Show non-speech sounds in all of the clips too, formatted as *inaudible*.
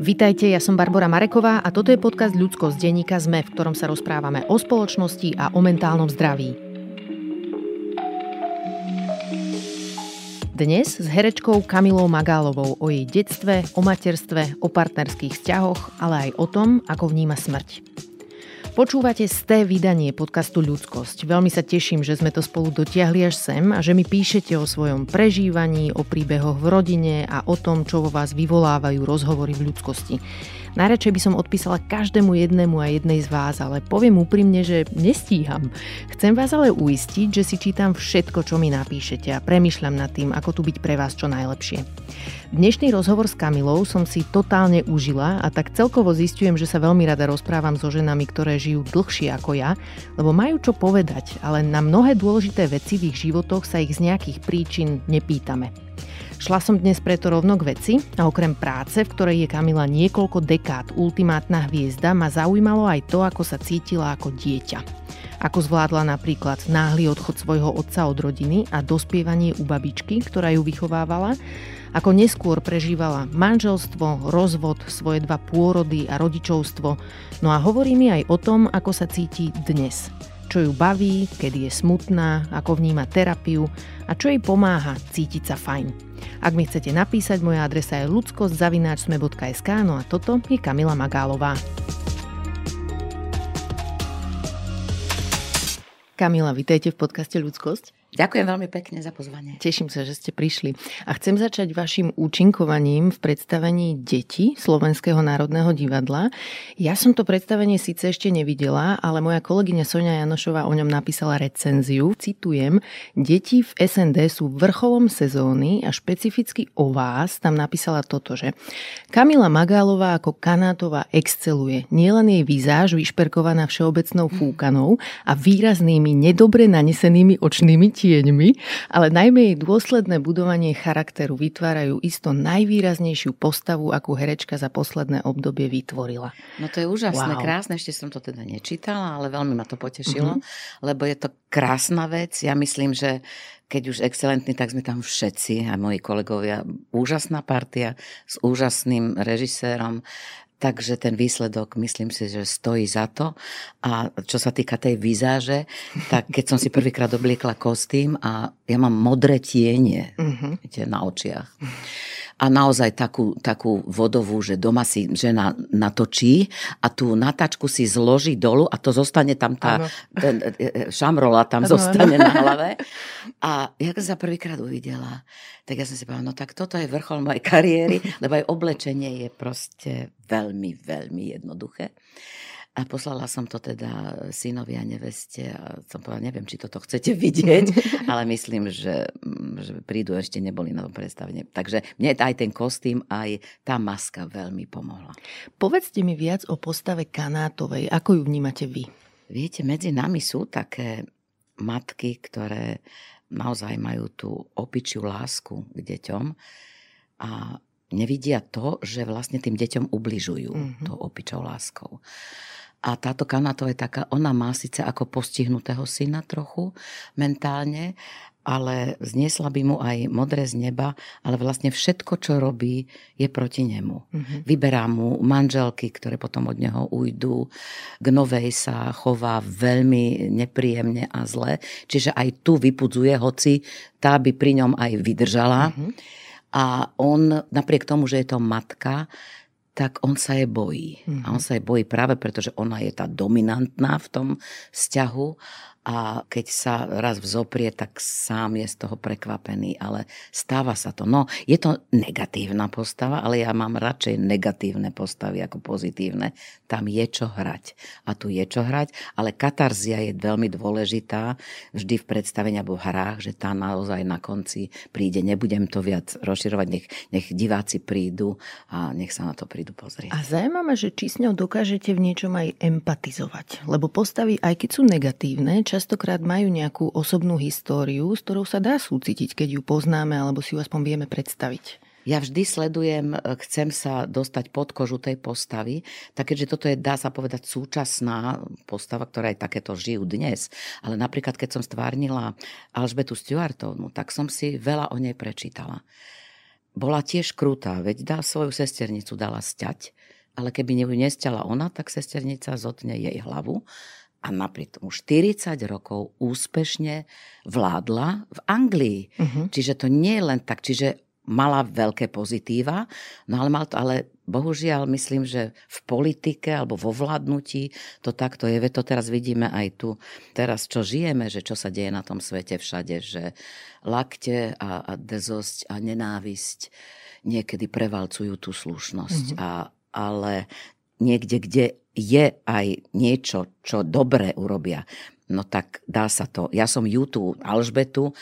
Vítajte, ja som Barbara Mareková a toto je podcast Ľudsko z denníka ZME, v ktorom sa rozprávame o spoločnosti a o mentálnom zdraví. Dnes s herečkou Kamilou Magálovou o jej detstve, o materstve, o partnerských vzťahoch, ale aj o tom, ako vníma smrť. Počúvate sté vydanie podcastu Ľudskosť. Veľmi sa teším, že sme to spolu dotiahli až sem a že mi píšete o svojom prežívaní, o príbehoch v rodine a o tom, čo vo vás vyvolávajú rozhovory v ľudskosti. Najradšej by som odpísala každému jednému a jednej z vás, ale poviem úprimne, že nestíham. Chcem vás ale uistiť, že si čítam všetko, čo mi napíšete a premyšľam nad tým, ako tu byť pre vás čo najlepšie. Dnešný rozhovor s Kamilou som si totálne užila a tak celkovo zistujem, že sa veľmi rada rozprávam so ženami, ktoré žijú dlhšie ako ja, lebo majú čo povedať, ale na mnohé dôležité veci v ich životoch sa ich z nejakých príčin nepýtame. Šla som dnes preto rovno k veci a okrem práce, v ktorej je Kamila niekoľko dekád ultimátna hviezda, ma zaujímalo aj to, ako sa cítila ako dieťa. Ako zvládla napríklad náhly odchod svojho otca od rodiny a dospievanie u babičky, ktorá ju vychovávala, ako neskôr prežívala manželstvo, rozvod, svoje dva pôrody a rodičovstvo. No a hovorí mi aj o tom, ako sa cíti dnes čo ju baví, kedy je smutná, ako vníma terapiu a čo jej pomáha cítiť sa fajn. Ak mi chcete napísať, moja adresa je ludskostzavináčsme.sk, no a toto je Kamila Magálová. Kamila, vítajte v podcaste Ľudskosť. Ďakujem veľmi pekne za pozvanie. Teším sa, že ste prišli. A chcem začať vašim účinkovaním v predstavení Deti Slovenského národného divadla. Ja som to predstavenie síce ešte nevidela, ale moja kolegyňa Sonia Janošová o ňom napísala recenziu. Citujem, Deti v SND sú vrcholom sezóny a špecificky o vás tam napísala toto, že Kamila Magálová ako kanátová exceluje. Nielen jej výzáž vyšperkovaná všeobecnou fúkanou a výraznými nedobre nanesenými očnými tieňmi, ale najmä jej dôsledné budovanie charakteru vytvárajú isto najvýraznejšiu postavu, akú herečka za posledné obdobie vytvorila. No to je úžasné, wow. krásne, ešte som to teda nečítala, ale veľmi ma to potešilo, mm-hmm. lebo je to krásna vec. Ja myslím, že keď už excelentný, tak sme tam všetci a moji kolegovia. Úžasná partia s úžasným režisérom. Takže ten výsledok, myslím si, že stojí za to. A čo sa týka tej vizáže, tak keď som si prvýkrát obliekla kostým a ja mám modré tiene uh-huh. viete, na očiach a naozaj takú, takú vodovú, že doma si žena natočí a tú natačku si zloží dolu a to zostane tam tá ten, e, e, šamrola tam ano, zostane ano. na hlave. A ja sa prvýkrát uvidela, tak ja som si povedala, no tak toto je vrchol mojej kariéry, lebo aj oblečenie je proste veľmi, veľmi jednoduché. A poslala som to teda synovi a neveste a som povedala, neviem, či toto chcete vidieť, *laughs* ale myslím, že, mm, že prídu, ešte neboli na tom predstavení. Takže mne aj ten kostým, aj tá maska veľmi pomohla. Povedzte mi viac o postave Kanátovej. Ako ju vnímate vy? Viete, medzi nami sú také matky, ktoré naozaj majú tú opičiu lásku k deťom a nevidia to, že vlastne tým deťom ubližujú mm-hmm. tou opičou láskou. A táto Kanato je taká, ona má síce ako postihnutého syna trochu mentálne, ale zniesla by mu aj modré z neba, ale vlastne všetko, čo robí, je proti nemu. Mm-hmm. Vyberá mu manželky, ktoré potom od neho ujdu. K novej sa chová veľmi nepríjemne a zle. Čiže aj tu vypudzuje, hoci tá by pri ňom aj vydržala. Mm-hmm. A on, napriek tomu, že je to matka, tak on sa je bojí. Mm-hmm. A on sa je bojí práve preto, že ona je tá dominantná v tom vzťahu a keď sa raz vzoprie, tak sám je z toho prekvapený, ale stáva sa to. No, je to negatívna postava, ale ja mám radšej negatívne postavy ako pozitívne. Tam je čo hrať. A tu je čo hrať, ale katarzia je veľmi dôležitá vždy v predstavení alebo v hrách, že tá naozaj na konci príde. Nebudem to viac rozširovať, nech, nech diváci prídu a nech sa na to prídu pozrieť. A zaujímavé, že či s ňou dokážete v niečom aj empatizovať. Lebo postavy, aj keď sú negatívne, častokrát majú nejakú osobnú históriu, s ktorou sa dá súcitiť, keď ju poznáme alebo si ju aspoň vieme predstaviť. Ja vždy sledujem, e, chcem sa dostať pod kožu tej postavy, tak keďže toto je, dá sa povedať, súčasná postava, ktorá aj takéto žijú dnes, ale napríklad, keď som stvárnila Alžbetu Stuartovnu, tak som si veľa o nej prečítala. bola tiež krutá, veď dá svoju sesternicu dala sťať, ale keby ju nesťala ona, tak sesternica zotne jej hlavu a napriek tomu 40 rokov úspešne vládla v Anglii. Uh-huh. Čiže to nie je len tak, čiže mala veľké pozitíva, no ale mal to, ale bohužiaľ myslím, že v politike alebo vo vládnutí to takto je. To teraz vidíme aj tu, teraz čo žijeme, že čo sa deje na tom svete všade, že lakte a, a dezosť a nenávisť niekedy prevalcujú tú slušnosť. Mm-hmm. A, ale niekde, kde je aj niečo, čo dobre urobia, no tak dá sa to. Ja som ju tú Alžbetu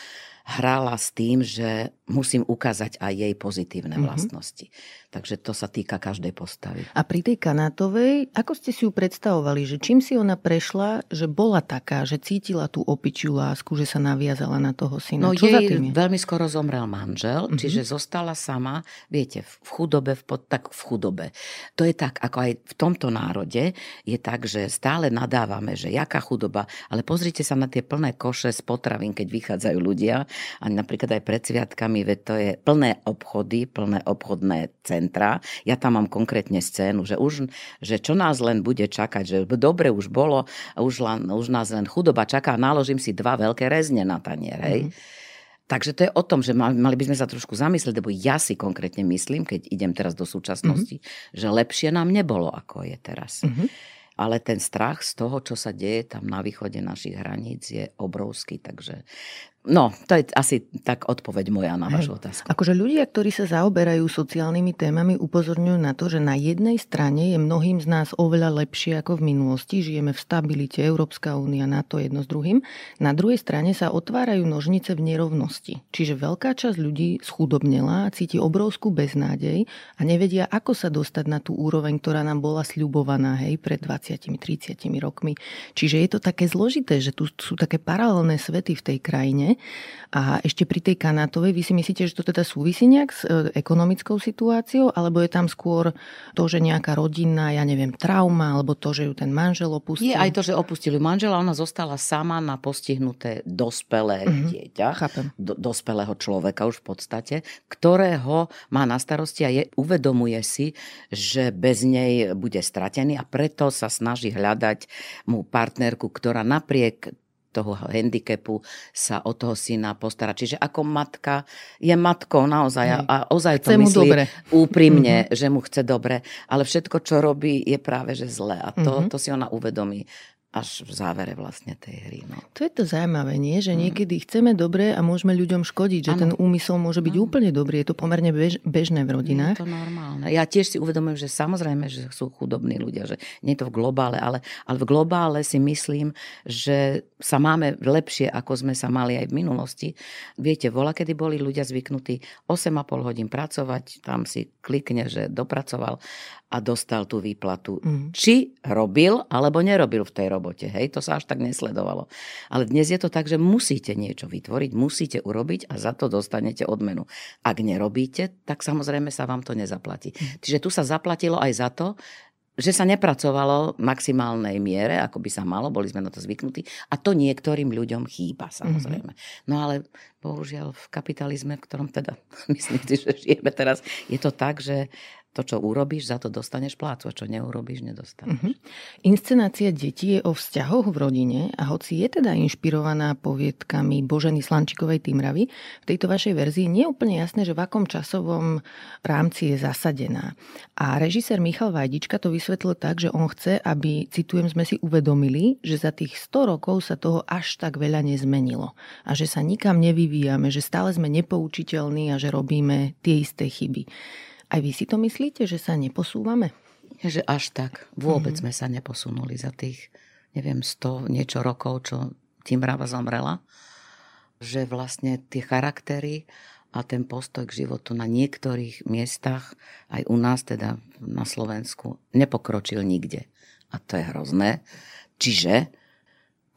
hrála s tým, že musím ukázať aj jej pozitívne mm-hmm. vlastnosti. Takže to sa týka každej postavy. A pri tej kanátovej, ako ste si ju predstavovali, že čím si ona prešla, že bola taká, že cítila tú opičiu lásku, že sa naviazala na toho syna? No Čo jej veľmi skoro zomrel manžel, mm-hmm. čiže zostala sama, viete, v chudobe, v pod, tak v chudobe. To je tak, ako aj v tomto národe, je tak, že stále nadávame, že jaká chudoba, ale pozrite sa na tie plné koše z potravín, keď vychádzajú ľudia a napríklad aj pred sviatkami, veď to je plné obchody, plné obchodné centra. Ja tam mám konkrétne scénu, že už, že čo nás len bude čakať, že dobre už bolo, už, len, už nás len chudoba čaká, naložím si dva veľké rezne na tanier, hej. Mm-hmm. Takže to je o tom, že mali by sme sa trošku zamyslieť, lebo ja si konkrétne myslím, keď idem teraz do súčasnosti, mm-hmm. že lepšie nám nebolo, ako je teraz. Mm-hmm ale ten strach z toho, čo sa deje tam na východe našich hraníc je obrovský, takže No, to je asi tak odpoveď moja na vašu otázku. Akože ľudia, ktorí sa zaoberajú sociálnymi témami, upozorňujú na to, že na jednej strane je mnohým z nás oveľa lepšie ako v minulosti. Žijeme v stabilite, Európska únia, NATO jedno s druhým. Na druhej strane sa otvárajú nožnice v nerovnosti. Čiže veľká časť ľudí schudobnela cíti obrovskú beznádej a nevedia, ako sa dostať na tú úroveň, ktorá nám bola sľubovaná hej, pred 20-30 rokmi. Čiže je to také zložité, že tu sú také paralelné svety v tej krajine a ešte pri tej kanátovej, vy si myslíte, že to teda súvisí nejak s e, ekonomickou situáciou, alebo je tam skôr to, že nejaká rodinná, ja neviem, trauma, alebo to, že ju ten manžel opustil? Je aj to, že opustili manžela, ona zostala sama na postihnuté dospelé mm-hmm. dieťa, Chápem. Do, dospelého človeka už v podstate, ktorého má na starosti a je, uvedomuje si, že bez nej bude stratený a preto sa snaží hľadať mu partnerku, ktorá napriek toho handicapu sa o toho syna postarať. Čiže ako matka je matkou naozaj Hej. a ozaj to chce myslí dobre. úprimne, mm-hmm. že mu chce dobre, ale všetko, čo robí, je práve že zlé a to, mm-hmm. to si ona uvedomí až v závere vlastne tej hry. No. To je to zaujímavé, nie? že mm. niekedy chceme dobre a môžeme ľuďom škodiť, že ano. ten úmysel môže byť ano. úplne dobrý. Je to pomerne bež, bežné v rodinách. Je to normálne. Ja tiež si uvedomujem, že samozrejme, že sú chudobní ľudia, že nie je to v globále, ale, ale v globále si myslím, že sa máme lepšie, ako sme sa mali aj v minulosti. Viete, vola, kedy boli ľudia zvyknutí 8,5 hodín pracovať, tam si klikne, že dopracoval a dostal tú výplatu. Mm. Či robil, alebo nerobil v tej robote. Hej, to sa až tak nesledovalo. Ale dnes je to tak, že musíte niečo vytvoriť, musíte urobiť a za to dostanete odmenu. Ak nerobíte, tak samozrejme sa vám to nezaplatí. Mm. Čiže tu sa zaplatilo aj za to, že sa nepracovalo v maximálnej miere, ako by sa malo, boli sme na to zvyknutí. A to niektorým ľuďom chýba, samozrejme. Mm-hmm. No ale bohužiaľ v kapitalizme, v ktorom teda *laughs* myslím že žijeme teraz, je to tak, že to, čo urobíš, za to dostaneš plácu a čo neurobíš, nedostaneš. Uh-huh. Inscenácia detí je o vzťahoch v rodine a hoci je teda inšpirovaná poviedkami Boženy Slančikovej Týmravy, v tejto vašej verzii nie je úplne jasné, že v akom časovom rámci je zasadená. A režisér Michal Vajdička to vysvetlil tak, že on chce, aby, citujem, sme si uvedomili, že za tých 100 rokov sa toho až tak veľa nezmenilo a že sa nikam nevyvíjame, že stále sme nepoučiteľní a že robíme tie isté chyby. Aj vy si to myslíte, že sa neposúvame? Že až tak. Vôbec mm-hmm. sme sa neposunuli za tých, neviem, 100 niečo rokov, čo Timrava zomrela. Že vlastne tie charaktery a ten postoj k životu na niektorých miestach, aj u nás, teda na Slovensku, nepokročil nikde. A to je hrozné. Čiže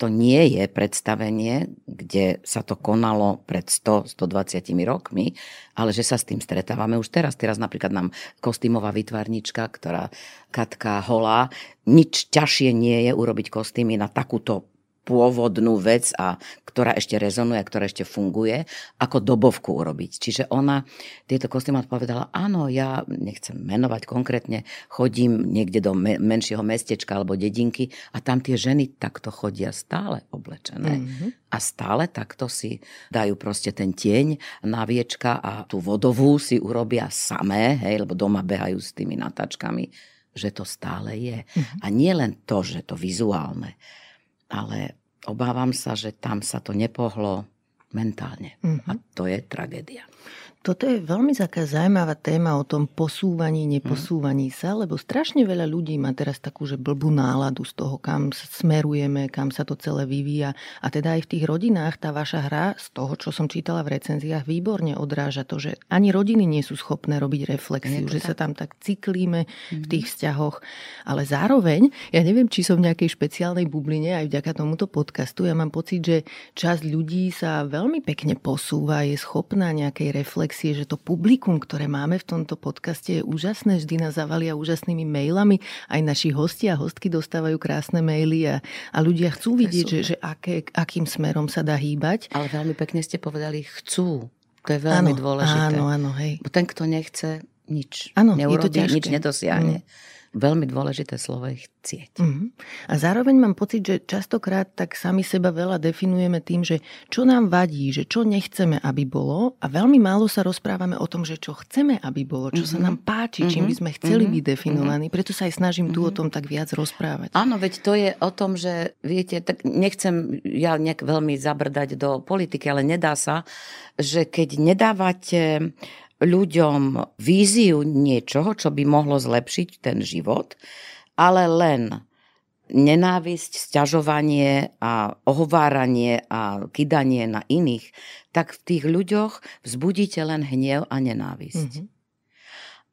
to nie je predstavenie, kde sa to konalo pred 100-120 rokmi, ale že sa s tým stretávame už teraz. Teraz napríklad nám kostýmová vytvarnička, ktorá Katka Holá, nič ťažšie nie je urobiť kostýmy na takúto pôvodnú vec, a ktorá ešte rezonuje, ktorá ešte funguje, ako dobovku urobiť. Čiže ona tieto kostýmy odpovedala, áno, ja nechcem menovať konkrétne, chodím niekde do me- menšieho mestečka alebo dedinky a tam tie ženy takto chodia stále oblečené. Mm-hmm. A stále takto si dajú proste ten tieň na viečka a tú vodovú si urobia samé, hej, lebo doma behajú s tými natačkami, že to stále je. Mm-hmm. A nie len to, že to vizuálne, ale obávam sa, že tam sa to nepohlo mentálne. Mm-hmm. A to je tragédia. Toto je veľmi taká zaujímavá téma o tom posúvaní, neposúvaní mm. sa, lebo strašne veľa ľudí má teraz takú, že blbú náladu z toho, kam smerujeme, kam sa to celé vyvíja. A teda aj v tých rodinách tá vaša hra, z toho, čo som čítala v recenziách, výborne odráža to, že ani rodiny nie sú schopné robiť reflexiu, že tak. sa tam tak cyklíme mm. v tých mhm. vzťahoch. Ale zároveň, ja neviem, či som v nejakej špeciálnej bubline aj vďaka tomuto podcastu, ja mám pocit, že časť ľudí sa veľmi pekne posúva, je schopná nejakej reflexie reflexie, že to publikum, ktoré máme v tomto podcaste je úžasné, vždy nás zavalia úžasnými mailami, aj naši hostia a hostky dostávajú krásne maily a, a ľudia chcú vidieť, že, že aké, akým smerom sa dá hýbať. Ale veľmi pekne ste povedali, chcú. To je veľmi áno, dôležité. Áno, áno, hej. Ten, kto nechce, nič áno, je to nič nedosiahne. Mm veľmi dôležité slovo je chcieť. Mm-hmm. A zároveň mám pocit, že častokrát tak sami seba veľa definujeme tým, že čo nám vadí, že čo nechceme, aby bolo a veľmi málo sa rozprávame o tom, že čo chceme, aby bolo, čo mm-hmm. sa mhm. nám páči, čím by sme mhm. chceli mm-hmm. byť definovaní. Preto sa aj snažím mm-hmm. tu o tom tak viac rozprávať. Áno, veď to je o tom, že viete, tak nechcem ja nejak veľmi zabrdať do politiky, ale nedá sa, že keď nedávate ľuďom víziu niečoho, čo by mohlo zlepšiť ten život, ale len nenávisť, sťažovanie a ohováranie a kydanie na iných, tak v tých ľuďoch vzbudíte len hnev a nenávisť. Mm-hmm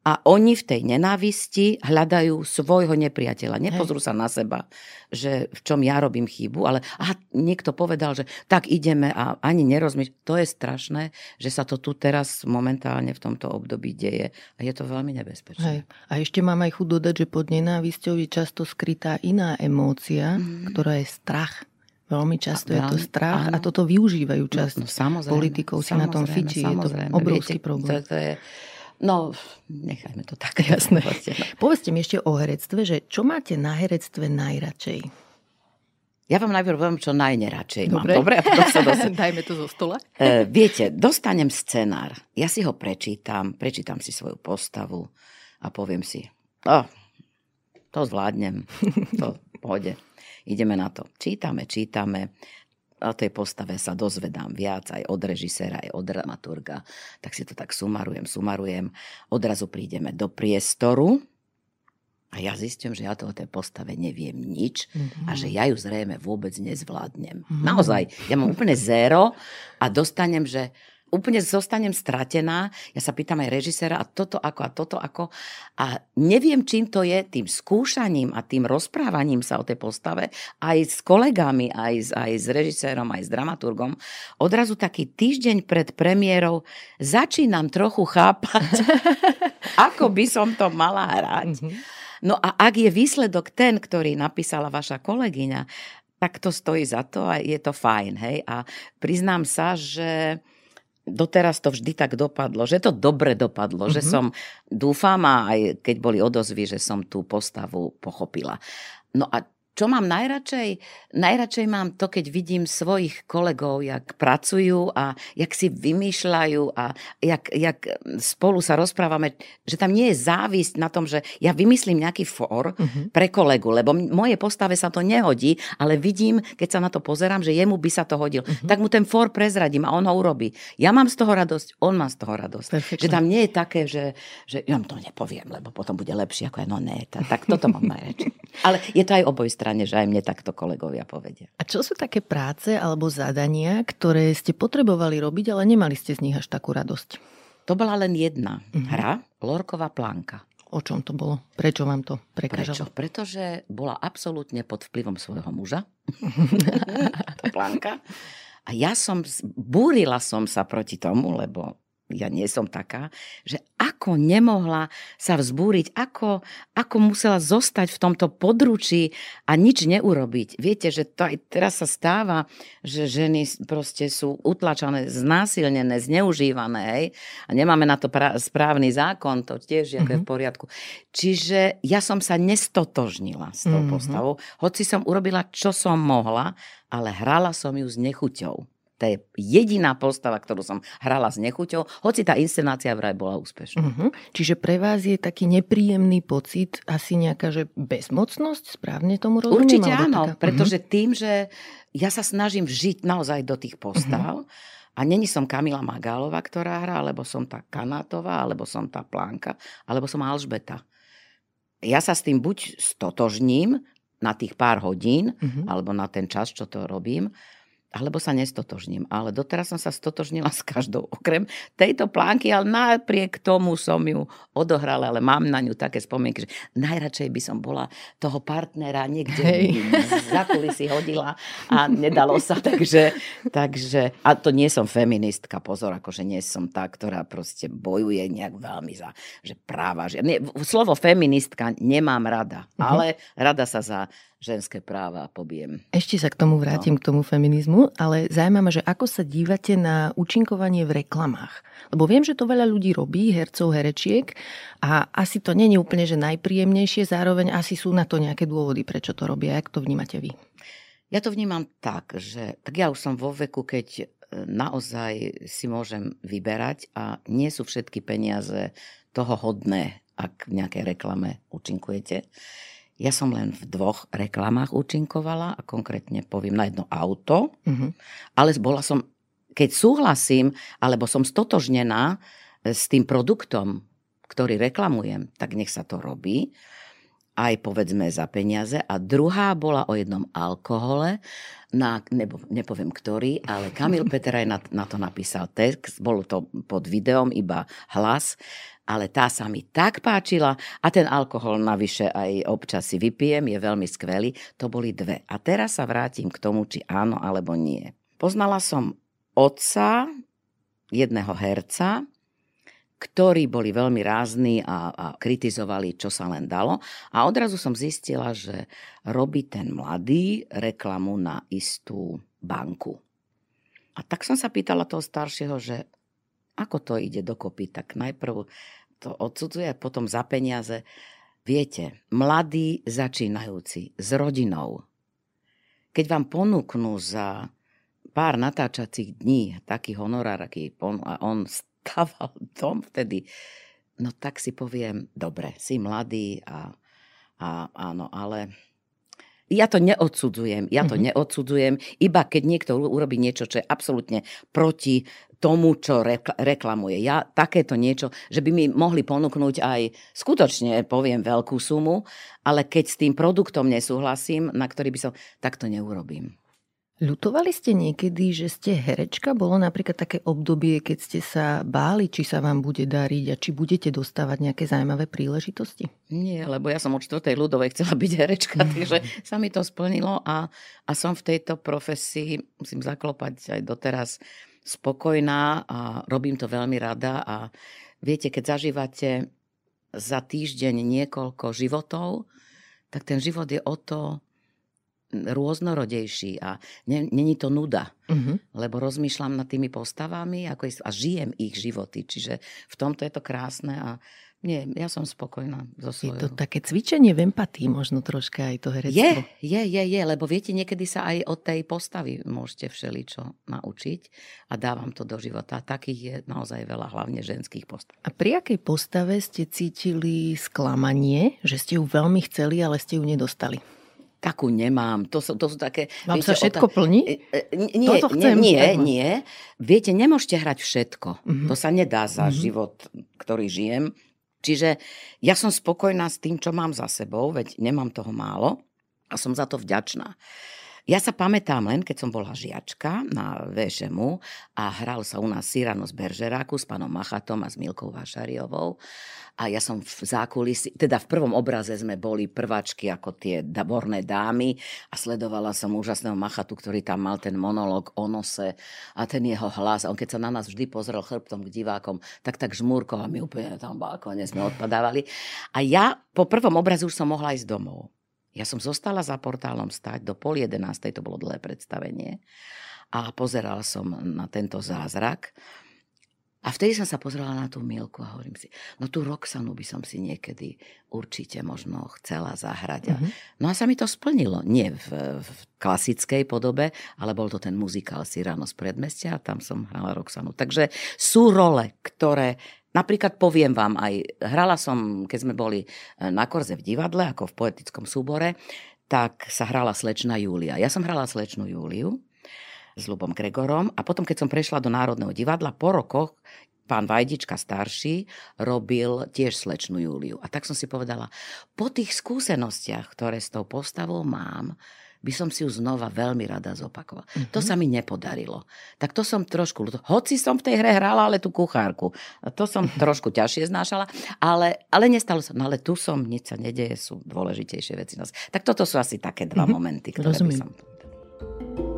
a oni v tej nenávisti hľadajú svojho nepriateľa. Nepozrú sa na seba, že v čom ja robím chybu, ale aha, niekto povedal, že tak ideme a ani nerozmýšľa. To je strašné, že sa to tu teraz momentálne v tomto období deje a je to veľmi nebezpečné. Hej. A ešte mám aj chuť dodať, že pod nenávisťou je často skrytá iná emócia, mm. ktorá je strach. Veľmi často a, je to strach áno. a toto využívajú časť no, no, politikov si na tom fiči. Je to obrovský Viete, problém. To, to je, No, nechajme to tak. *laughs* Jasné. Povedzte mi ešte o herectve, že čo máte na herectve najradšej? Ja vám najprv poviem, čo najneradšej Dobre. mám. Dobre, a potom sa *laughs* dosť... Dajme to zo stola. E, viete, dostanem scenár. Ja si ho prečítam, prečítam si svoju postavu a poviem si, oh, to zvládnem, to pôjde. Ideme na to. Čítame, čítame o tej postave sa dozvedám viac aj od režiséra, aj od dramaturga. Tak si to tak sumarujem, sumarujem. Odrazu prídeme do priestoru a ja zistím, že ja to o tej postave neviem nič mm-hmm. a že ja ju zrejme vôbec nezvládnem. Mm-hmm. Naozaj, ja mám úplne zéro a dostanem, že úplne zostanem stratená. Ja sa pýtam aj režiséra a toto ako a toto ako. A neviem, čím to je, tým skúšaním a tým rozprávaním sa o tej postave aj s kolegami, aj s, aj s režisérom, aj s dramaturgom. Odrazu taký týždeň pred premiérou začínam trochu chápať, *laughs* ako by som to mala hrať. Mhm. No a ak je výsledok ten, ktorý napísala vaša kolegyňa, tak to stojí za to a je to fajn. Hej? A priznám sa, že doteraz to vždy tak dopadlo, že to dobre dopadlo, mm-hmm. že mhm. som, dúfam a aj keď boli odozvy, že som tú postavu pochopila. No a čo mám najradšej? Najradšej mám to, keď vidím svojich kolegov, jak pracujú a jak si vymýšľajú a jak, jak spolu sa rozprávame, že tam nie je závisť na tom, že ja vymyslím nejaký for uh-huh. pre kolegu, lebo moje postave sa to nehodí, ale vidím, keď sa na to pozerám, že jemu by sa to hodil. Uh-huh. Tak mu ten for prezradím a on ho urobí. Ja mám z toho radosť, on má z toho radosť. Perfektne. Že tam nie je také, že, že ja to nepoviem, lebo potom bude lepšie ako ja. No ne, tak, tak toto mám najradšej. Ale je to aj oboj strany strane, že aj mne takto kolegovia povedia. A čo sú také práce alebo zadania, ktoré ste potrebovali robiť, ale nemali ste z nich až takú radosť? To bola len jedna uh-huh. hra, Lorková plánka. O čom to bolo? Prečo vám to prekážalo? Prečo? Pretože bola absolútne pod vplyvom svojho muža. *laughs* *laughs* tá plánka. A ja som, búrila som sa proti tomu, lebo ja nie som taká, že ako nemohla sa vzbúriť, ako, ako musela zostať v tomto područí a nič neurobiť. Viete, že to aj teraz sa stáva, že ženy proste sú utlačané, znásilnené, zneužívané, hej? A nemáme na to pra- správny zákon, to tiež mm-hmm. je v mhm. poriadku. Čiže ja som sa nestotožnila s tou mm-hmm. postavou, hoci som urobila, čo som mohla, ale hrala som ju s nechuťou. To je jediná postava, ktorú som hrala s nechuťou, hoci tá inscenácia vraj bola úspešná. Uh-huh. Čiže pre vás je taký nepríjemný pocit, asi nejaká že bezmocnosť, správne tomu rozumiem? Určite áno, taká... pretože uh-huh. tým, že ja sa snažím žiť naozaj do tých postav, uh-huh. A není som Kamila Magálova, ktorá hrá, alebo som tá Kanátová, alebo som tá Plánka, alebo som Alžbeta. Ja sa s tým buď stotožním na tých pár hodín, uh-huh. alebo na ten čas, čo to robím, alebo sa nestotožním. Ale doteraz som sa stotožnila s každou, okrem tejto plánky, ale napriek tomu som ju odohrala, ale mám na ňu také spomienky, že najradšej by som bola toho partnera niekde Hej. za kulisy hodila a nedalo sa, *laughs* takže, takže, a to nie som feministka, pozor, akože nie som tá, ktorá proste bojuje nejak veľmi za, že práva, že, nie, slovo feministka nemám rada, uh-huh. ale rada sa za ženské práva pobiem. Ešte sa k tomu vrátim, no. k tomu feminizmu, ale zaujímavé, že ako sa dívate na účinkovanie v reklamách. Lebo viem, že to veľa ľudí robí, hercov, herečiek a asi to je úplne že najpríjemnejšie, zároveň asi sú na to nejaké dôvody, prečo to robia. Jak to vnímate vy? Ja to vnímam tak, že tak ja už som vo veku, keď e, naozaj si môžem vyberať a nie sú všetky peniaze toho hodné, ak v nejakej reklame účinkujete. Ja som len v dvoch reklamách účinkovala a konkrétne poviem na jedno auto, uh-huh. ale bola som, keď súhlasím, alebo som stotožnená e, s tým produktom, ktorý reklamujem, tak nech sa to robí aj povedzme za peniaze. A druhá bola o jednom alkohole, na, nebo, nepoviem ktorý, ale Kamil *laughs* Peter aj na, na to napísal text, bolo to pod videom iba hlas ale tá sa mi tak páčila a ten alkohol navyše aj občas si vypijem, je veľmi skvelý. To boli dve. A teraz sa vrátim k tomu, či áno alebo nie. Poznala som otca jedného herca, ktorí boli veľmi rázni a, a kritizovali, čo sa len dalo. A odrazu som zistila, že robí ten mladý reklamu na istú banku. A tak som sa pýtala toho staršieho, že ako to ide dokopy. Tak najprv to odsudzuje potom za peniaze. Viete, mladí začínajúci s rodinou, keď vám ponúknú za pár natáčacích dní taký honorár, aký pon- a on stával dom vtedy, no tak si poviem, dobre, si mladý a, a áno, ale ja to neodsudzujem, ja to mm-hmm. neodsudzujem, iba keď niekto urobí niečo, čo je absolútne proti tomu, čo reklamuje. Ja takéto niečo, že by mi mohli ponúknuť aj skutočne, poviem, veľkú sumu, ale keď s tým produktom nesúhlasím, na ktorý by som, tak to neurobím. Ľutovali ste niekedy, že ste herečka? Bolo napríklad také obdobie, keď ste sa báli, či sa vám bude dariť a či budete dostávať nejaké zaujímavé príležitosti? Nie, lebo ja som od 4. ľudovej chcela byť herečka, takže sa mi to splnilo a, a som v tejto profesii, musím zaklopať aj doteraz, spokojná a robím to veľmi rada a viete, keď zažívate za týždeň niekoľko životov, tak ten život je o to rôznorodejší a není to nuda, uh-huh. lebo rozmýšľam nad tými postavami ako a žijem ich životy. Čiže v tomto je to krásne a nie, ja som spokojná so svojou. Je to také cvičenie v empatii možno troška aj to herectvo. Je, je, je, je, lebo viete, niekedy sa aj od tej postavy môžete všeličo naučiť a dávam to do života. Takých je naozaj veľa, hlavne ženských postav. A pri akej postave ste cítili sklamanie, že ste ju veľmi chceli, ale ste ju nedostali? takú nemám. To sú, to sú také... Vám viete, sa všetko otá... plní? E, e, nie, Toto chcem. nie, nie, nie. Viete, nemôžete hrať všetko. Uh-huh. To sa nedá za uh-huh. život, ktorý žijem. Čiže ja som spokojná s tým, čo mám za sebou, veď nemám toho málo a som za to vďačná. Ja sa pamätám len, keď som bola žiačka na VŠMu a hral sa u nás Cyrano z Beržeráku s pánom Machatom a s Milkou Vašariovou. A ja som v zákulisi, teda v prvom obraze sme boli prváčky ako tie daborné dámy a sledovala som úžasného Machatu, ktorý tam mal ten monológ o nose a ten jeho hlas. On keď sa na nás vždy pozrel chrbtom k divákom, tak tak žmúrkol a my úplne tam balkóne sme odpadávali. A ja po prvom obraze už som mohla ísť domov. Ja som zostala za portálom stať do pol jedenástej, to bolo dlhé predstavenie. A pozerala som na tento zázrak. A vtedy som sa pozerala na tú Milku a hovorím si, no tú Roxanu by som si niekedy určite možno chcela zahrať. Mm-hmm. No a sa mi to splnilo. Nie v, v klasickej podobe, ale bol to ten muzikál Cyrano z predmestia a tam som hrala Roxanu. Takže sú role, ktoré Napríklad poviem vám aj, hrala som, keď sme boli e, na Korze v divadle, ako v poetickom súbore, tak sa hrala slečna Júlia. Ja som hrala slečnú Júliu s Lubom Gregorom a potom, keď som prešla do Národného divadla, po rokoch pán Vajdička starší robil tiež slečnú Júliu. A tak som si povedala, po tých skúsenostiach, ktoré s tou postavou mám, by som si ju znova veľmi rada zopakovala. Mm-hmm. To sa mi nepodarilo. Tak to som trošku, hoci som v tej hre hrala, ale tú kuchárku. To som *laughs* trošku ťažšie znášala, ale, ale nestalo sa. No ale tu som, nič sa nedeje, sú dôležitejšie veci. Tak toto sú asi také dva mm-hmm. momenty, ktoré Rozumiem. by som...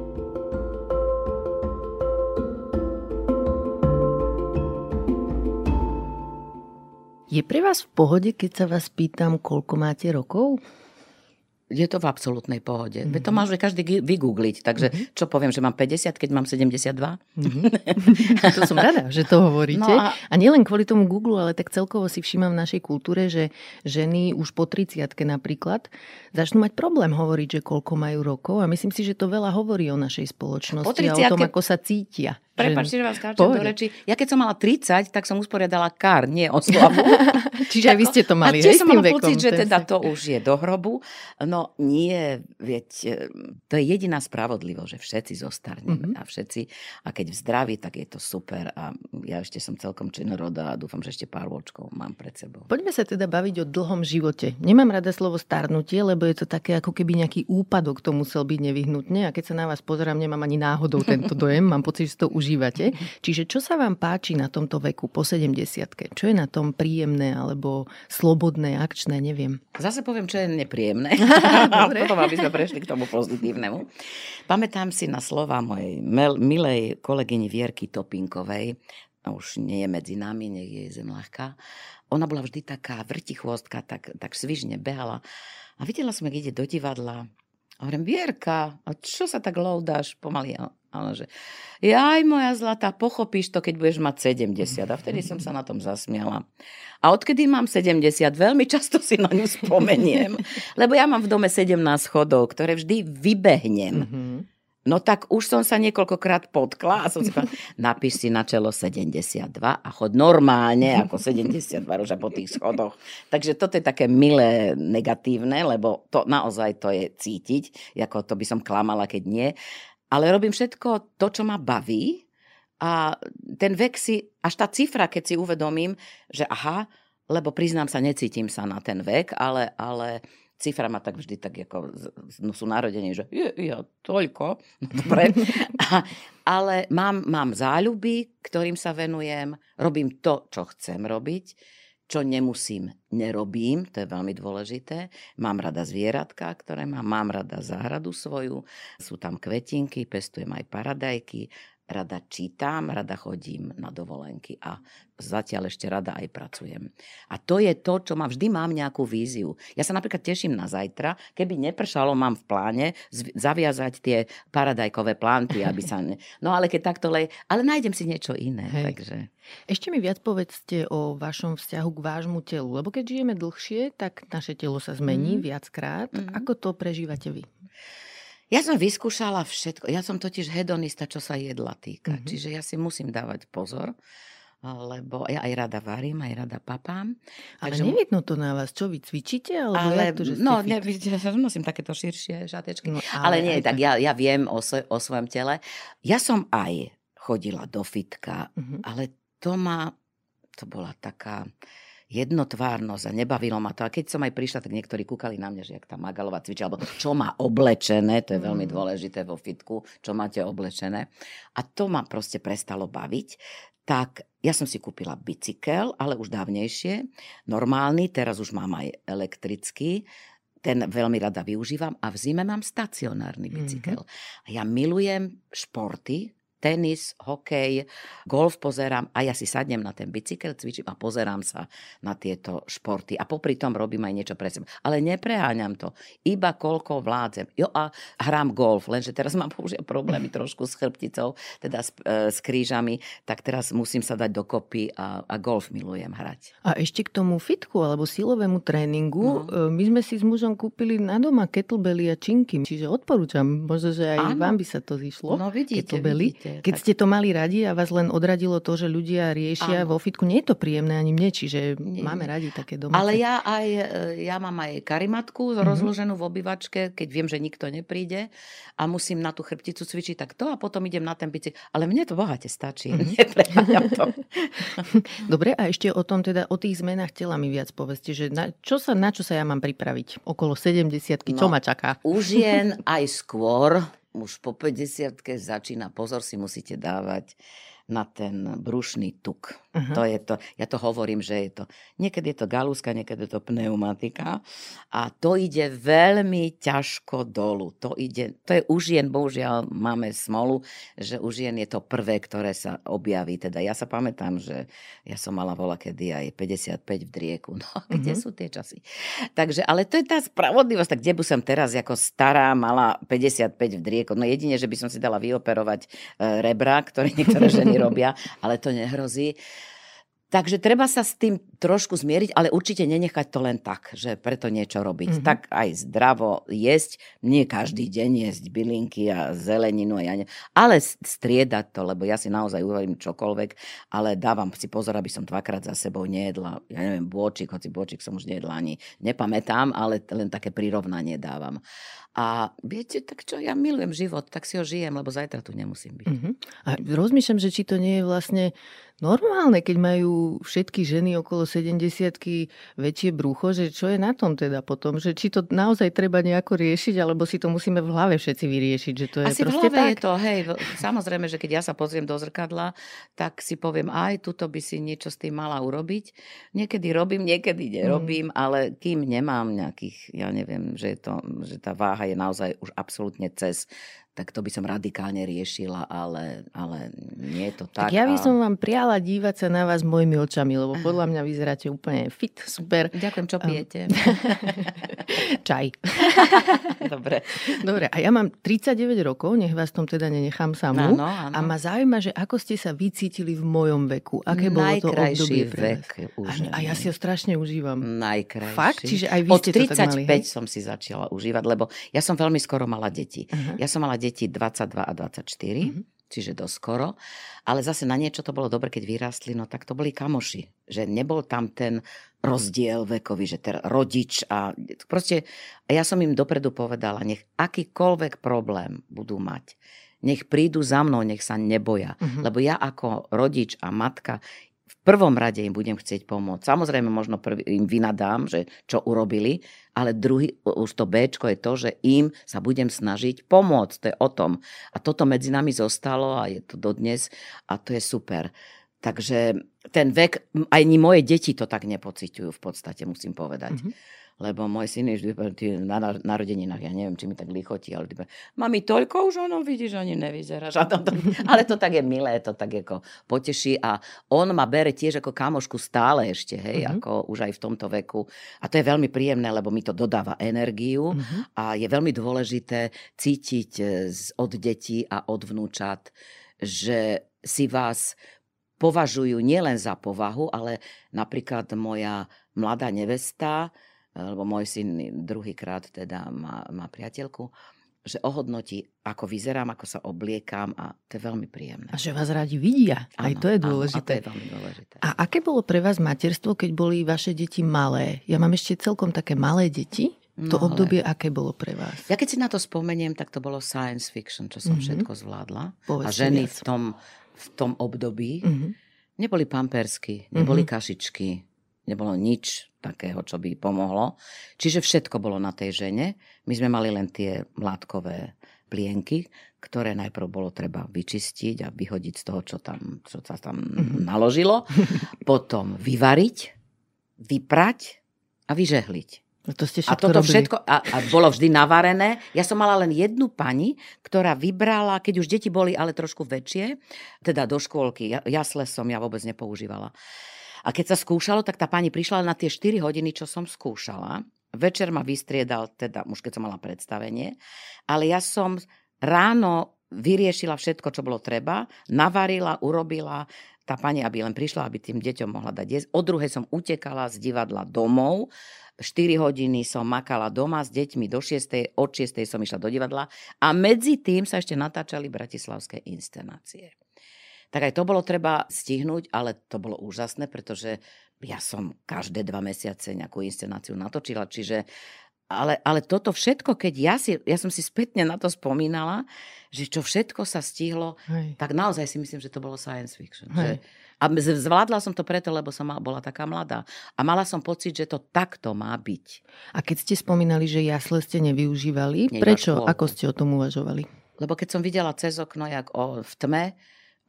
Je pre vás v pohode, keď sa vás pýtam, koľko máte rokov? je to v absolútnej pohode. Mm-hmm. to môže každý vygoogliť. Takže mm-hmm. čo poviem, že mám 50, keď mám 72? Mm-hmm. *laughs* to som rada, že to hovoríte. No a... a nielen kvôli tomu Google, ale tak celkovo si všímam v našej kultúre, že ženy už po 30 napríklad začnú mať problém hovoriť, že koľko majú rokov. A myslím si, že to veľa hovorí o našej spoločnosti po 30 a o tom, ako sa cítia. Prepačte, že vás skáčem do reči. Ja keď som mala 30, tak som usporiadala kár, nie oslavu. *laughs* Čiže aj vy ste to mali. A tiež som mala pocit, že teda to už je do hrobu. No nie, veď to je jediná spravodlivosť, že všetci zostarneme mm-hmm. a všetci, a keď v zdraví, tak je to super. A ja ešte som celkom činoroda a dúfam, že ešte pár vočkov mám pred sebou. Poďme sa teda baviť o dlhom živote. Nemám rada slovo starnutie, lebo je to také ako keby nejaký úpadok to musel byť nevyhnutne. A keď sa na vás pozerám, nemám ani náhodou tento dojem. Mám pocit, že to užívate. Čiže čo sa vám páči na tomto veku po 70 Čo je na tom príjemné alebo slobodné, akčné, neviem. Zase poviem, čo je nepríjemné. *laughs* *laughs* Potom, aby sme prešli k tomu pozitívnemu. Pamätám si na slova mojej milej kolegyni Vierky Topinkovej, už nie je medzi nami, nech je zem ľahká. Ona bola vždy taká vrtichvostka, tak, tak svižne behala. A videla som, jak ide do divadla. A hovorím, Vierka, a čo sa tak loudáš pomaly? Ale že, jaj moja zlatá, pochopíš to, keď budeš mať 70. A vtedy som sa na tom zasmiala. A odkedy mám 70, veľmi často si na ňu spomeniem. *laughs* Lebo ja mám v dome 17 chodov, ktoré vždy vybehnem. Mm-hmm. No tak už som sa niekoľkokrát potkla a som si povedala, *laughs* napíš si na čelo 72 a chod normálne ako 72 roža po tých schodoch. Takže toto je také milé, negatívne, lebo to naozaj to je cítiť, ako to by som klamala, keď nie ale robím všetko to, čo ma baví a ten vek si, až tá cifra, keď si uvedomím, že aha, lebo priznám sa, necítim sa na ten vek, ale, ale cifra ma tak vždy tak ako, no sú narodení, že je, je toľko, no dobre. A, ale mám, mám záľuby, ktorým sa venujem, robím to, čo chcem robiť čo nemusím, nerobím, to je veľmi dôležité. Mám rada zvieratka, ktoré mám, mám rada záhradu svoju, sú tam kvetinky, pestujem aj paradajky, rada čítam, rada chodím na dovolenky a zatiaľ ešte rada aj pracujem. A to je to, čo má vždy mám nejakú víziu. Ja sa napríklad teším na zajtra, keby nepršalo, mám v pláne zaviazať tie paradajkové planty, aby sa... Ne... No ale keď takto lej... Ale nájdem si niečo iné, Hej. takže... Ešte mi viac povedzte o vašom vzťahu k vášmu telu, lebo keď žijeme dlhšie, tak naše telo sa zmení mm. viackrát. Mm. Ako to prežívate vy? Ja som vyskúšala všetko. Ja som totiž hedonista, čo sa jedla týka. Mm-hmm. Čiže ja si musím dávať pozor lebo ja aj rada varím, aj rada papám. Ale takže... nevidno to na vás. Čo vy cvičíte? Alebo ale, to, že no, ne, *laughs* ja nosím takéto širšie šatečky. No, ale, ale nie, tak, tak ja, ja viem o, o svojom tele. Ja som aj chodila do fitka, mm-hmm. ale to ma, to bola taká, jednotvárnosť a nebavilo ma to. A keď som aj prišla, tak niektorí kúkali na mňa, že jak tá Magalová cvičí, alebo čo má oblečené, to je veľmi mm. dôležité vo fitku, čo máte oblečené. A to ma proste prestalo baviť. Tak ja som si kúpila bicykel, ale už dávnejšie, normálny, teraz už mám aj elektrický, ten veľmi rada využívam a v zime mám stacionárny bicykel. Mm-hmm. A ja milujem športy, tenis, hokej, golf pozerám a ja si sadnem na ten bicykel, cvičím a pozerám sa na tieto športy. A popri tom robím aj niečo pre seba. Ale nepreháňam to. Iba koľko vládzem. Jo a hrám golf, lenže teraz mám bohužiaľ problémy *laughs* trošku s chrbticou, teda s, e, s krížami, tak teraz musím sa dať dokopy a, a golf milujem hrať. A ešte k tomu fitku alebo silovému tréningu, no. E, my sme si s mužom kúpili na doma kettlebelly a činky, čiže odporúčam, možno, že aj Áno. vám by sa to zišlo. No vidíte, vidíte. Keď tak... ste to mali radi a vás len odradilo to, že ľudia riešia Áno. vo fitku, nie je to príjemné ani mne, čiže nie. máme radi také domáce. Ale ja aj, e, ja mám aj karimatku mm-hmm. rozloženú v obývačke, keď viem, že nikto nepríde a musím na tú chrbticu cvičiť, tak to a potom idem na ten bicykel. Ale mne to bohate stačí, *laughs* mm-hmm. to. *laughs* Dobre, a ešte o tom teda, o tých zmenách tela mi viac povedzte, že na čo sa, na čo sa ja mám pripraviť? Okolo 70 no, čo ma čaká? U žien *laughs* aj skôr už po 50 začína, pozor si musíte dávať na ten brušný tuk. Uh-huh. To je to, ja to hovorím, že je to, niekedy je to galúska, niekedy je to pneumatika a to ide veľmi ťažko dolu. To ide, to je u žien, bohužiaľ máme smolu, že u žien je to prvé, ktoré sa objaví. Teda ja sa pamätám, že ja som mala vola kedy aj 55 v drieku. *laughs* No, uh-huh. kde sú tie časy? Takže, ale to je tá spravodlivosť. Tak kde by som teraz ako stará mala 55 v drieku? No jedine, že by som si dala vyoperovať e, rebra, ktoré niektoré ženy robia, *laughs* ale to nehrozí. Takže treba sa s tým trošku zmieriť, ale určite nenechať to len tak, že preto niečo robiť. Mm-hmm. Tak aj zdravo jesť, nie každý deň jesť bylinky a zeleninu, a ja ne, ale striedať to, lebo ja si naozaj uvedím čokoľvek, ale dávam si pozor, aby som dvakrát za sebou nejedla, ja neviem, bôčik, hoci bôčik som už nejedla ani nepamätám, ale len také prirovnanie dávam. A viete, tak čo, ja milujem život, tak si ho žijem, lebo zajtra tu nemusím byť. Uh-huh. A rozmýšľam, že či to nie je vlastne normálne, keď majú všetky ženy okolo 70 väčšie brucho, že čo je na tom teda potom, že či to naozaj treba nejako riešiť, alebo si to musíme v hlave všetci vyriešiť, že to je Asi proste v hlave tak? je to, hej, samozrejme, že keď ja sa pozriem do zrkadla, tak si poviem, aj tuto by si niečo s tým mala urobiť. Niekedy robím, niekedy nerobím, mm. ale kým nemám nejakých, ja neviem, že, je to, že tá váha váha je naozaj už absolútne cez tak to by som radikálne riešila, ale, ale nie je to tak. Tak ja by som vám prijala dívať sa na vás mojimi očami, lebo podľa mňa vyzeráte úplne fit, super. Ďakujem, čo pijete? *laughs* Čaj. *laughs* Dobre. Dobre, a ja mám 39 rokov, nech vás tom teda nenechám samú. Áno, áno. A ma zaujíma, že ako ste sa vycítili v mojom veku. Aké bolo to obdobie pre vek. A, a ja si ho strašne užívam. Najkrajší. Fakt? Čiže aj vy Od ste 35 to tak mali, hej? som si začala užívať, lebo ja som veľmi skoro mala deti. Uh-huh. Ja som mala deti 22 a 24, mm-hmm. čiže doskoro. Ale zase na niečo to bolo dobre, keď vyrástli, no tak to boli kamoši. Že nebol tam ten rozdiel vekový, že ten rodič a proste ja som im dopredu povedala, nech akýkoľvek problém budú mať, nech prídu za mnou, nech sa neboja. Mm-hmm. Lebo ja ako rodič a matka, prvom rade im budem chcieť pomôcť. Samozrejme, možno prvý, im vynadám, že čo urobili, ale druhý, už to B je to, že im sa budem snažiť pomôcť. To je o tom. A toto medzi nami zostalo a je to dodnes a to je super. Takže ten vek, aj ni moje deti to tak nepociťujú v podstate, musím povedať. Mm-hmm lebo môj syn je vždy na narodeninách, ja neviem, či mi tak lichotí, ale typu, mami, toľko už ono vidíš, ani nevyzeráš. A to, to, *laughs* ale to tak je milé, to tak ako poteší a on ma bere tiež ako kamošku stále ešte, hej, mm-hmm. ako už aj v tomto veku. A to je veľmi príjemné, lebo mi to dodáva energiu mm-hmm. a je veľmi dôležité cítiť e, od detí a od vnúčat, že si vás považujú nielen za povahu, ale napríklad moja mladá nevesta, lebo môj syn druhýkrát teda má, má priateľku, že ohodnotí, ako vyzerám, ako sa obliekam a to je veľmi príjemné. A že vás radi vidia. Aj to je dôležité. Áno, a to je veľmi dôležité. A aké bolo pre vás materstvo, keď boli vaše deti malé? Ja mám ešte celkom také malé deti. To no, obdobie, aké bolo pre vás? Ja keď si na to spomeniem, tak to bolo science fiction, čo som mm-hmm. všetko zvládla. Povedzte a ženy v tom, v tom období mm-hmm. neboli pampersky, neboli mm-hmm. kašičky, nebolo nič takého, čo by pomohlo. Čiže všetko bolo na tej žene. My sme mali len tie mládkové plienky, ktoré najprv bolo treba vyčistiť a vyhodiť z toho, čo, tam, čo sa tam mm-hmm. naložilo. *laughs* Potom vyvariť, vyprať a vyžehliť. A, to ste a toto robili. všetko a, a bolo vždy navarené. Ja som mala len jednu pani, ktorá vybrala, keď už deti boli ale trošku väčšie, teda do škôlky, ja, jasle som ja vôbec nepoužívala. A keď sa skúšalo, tak tá pani prišla na tie 4 hodiny, čo som skúšala. Večer ma vystriedal, teda už keď som mala predstavenie, ale ja som ráno vyriešila všetko, čo bolo treba, navarila, urobila, tá pani, aby len prišla, aby tým deťom mohla dať jesť. O druhej som utekala z divadla domov, 4 hodiny som makala doma s deťmi do 6. Od 6. som išla do divadla a medzi tým sa ešte natáčali bratislavské inscenácie. Tak aj to bolo treba stihnúť, ale to bolo úžasné, pretože ja som každé dva mesiace nejakú inscenáciu natočila, čiže ale, ale toto všetko, keď ja, si, ja som si spätne na to spomínala, že čo všetko sa stihlo, Hej. tak naozaj si myslím, že to bolo science fiction. Že, a zvládla som to preto, lebo som bola taká mladá. A mala som pocit, že to takto má byť. A keď ste spomínali, že jasle ste nevyužívali, Nie, prečo? Ako ste o tom uvažovali? Lebo keď som videla cez okno, jak o, v tme,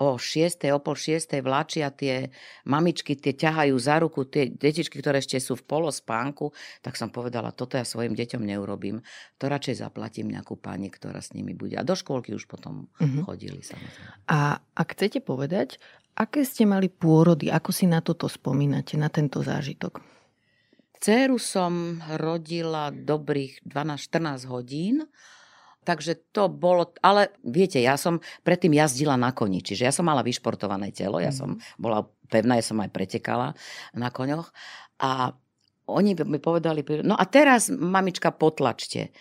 o 6. o pol 6. vláčia tie mamičky, tie ťahajú za ruku, tie detičky, ktoré ešte sú v polospánku, tak som povedala, toto ja svojim deťom neurobím. To radšej zaplatím nejakú pani, ktorá s nimi bude. A do škôlky už potom uh-huh. chodili samozrejme. A ak chcete povedať, aké ste mali pôrody, ako si na toto spomínate, na tento zážitok? Céru som rodila dobrých 12-14 hodín Takže to bolo, ale viete, ja som predtým jazdila na koni, čiže ja som mala vyšportované telo, ja som mhm. bola pevná, ja som aj pretekala na koňoch a oni mi povedali, no a teraz mamička potlačte.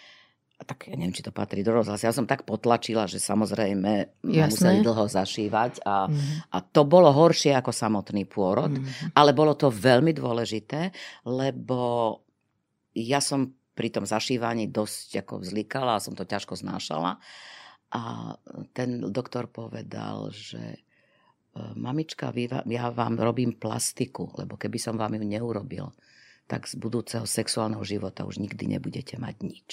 A tak ja neviem, či to patrí do rozhlasu. Ja som tak potlačila, že samozrejme Jasné. museli dlho zašívať a, mm. a to bolo horšie ako samotný pôrod, mm. ale bolo to veľmi dôležité, lebo ja som pri tom zašívaní dosť ako vzlikala a som to ťažko znášala. A ten doktor povedal, že e, mamička, ja vám robím plastiku, lebo keby som vám ju neurobil, tak z budúceho sexuálneho života už nikdy nebudete mať nič.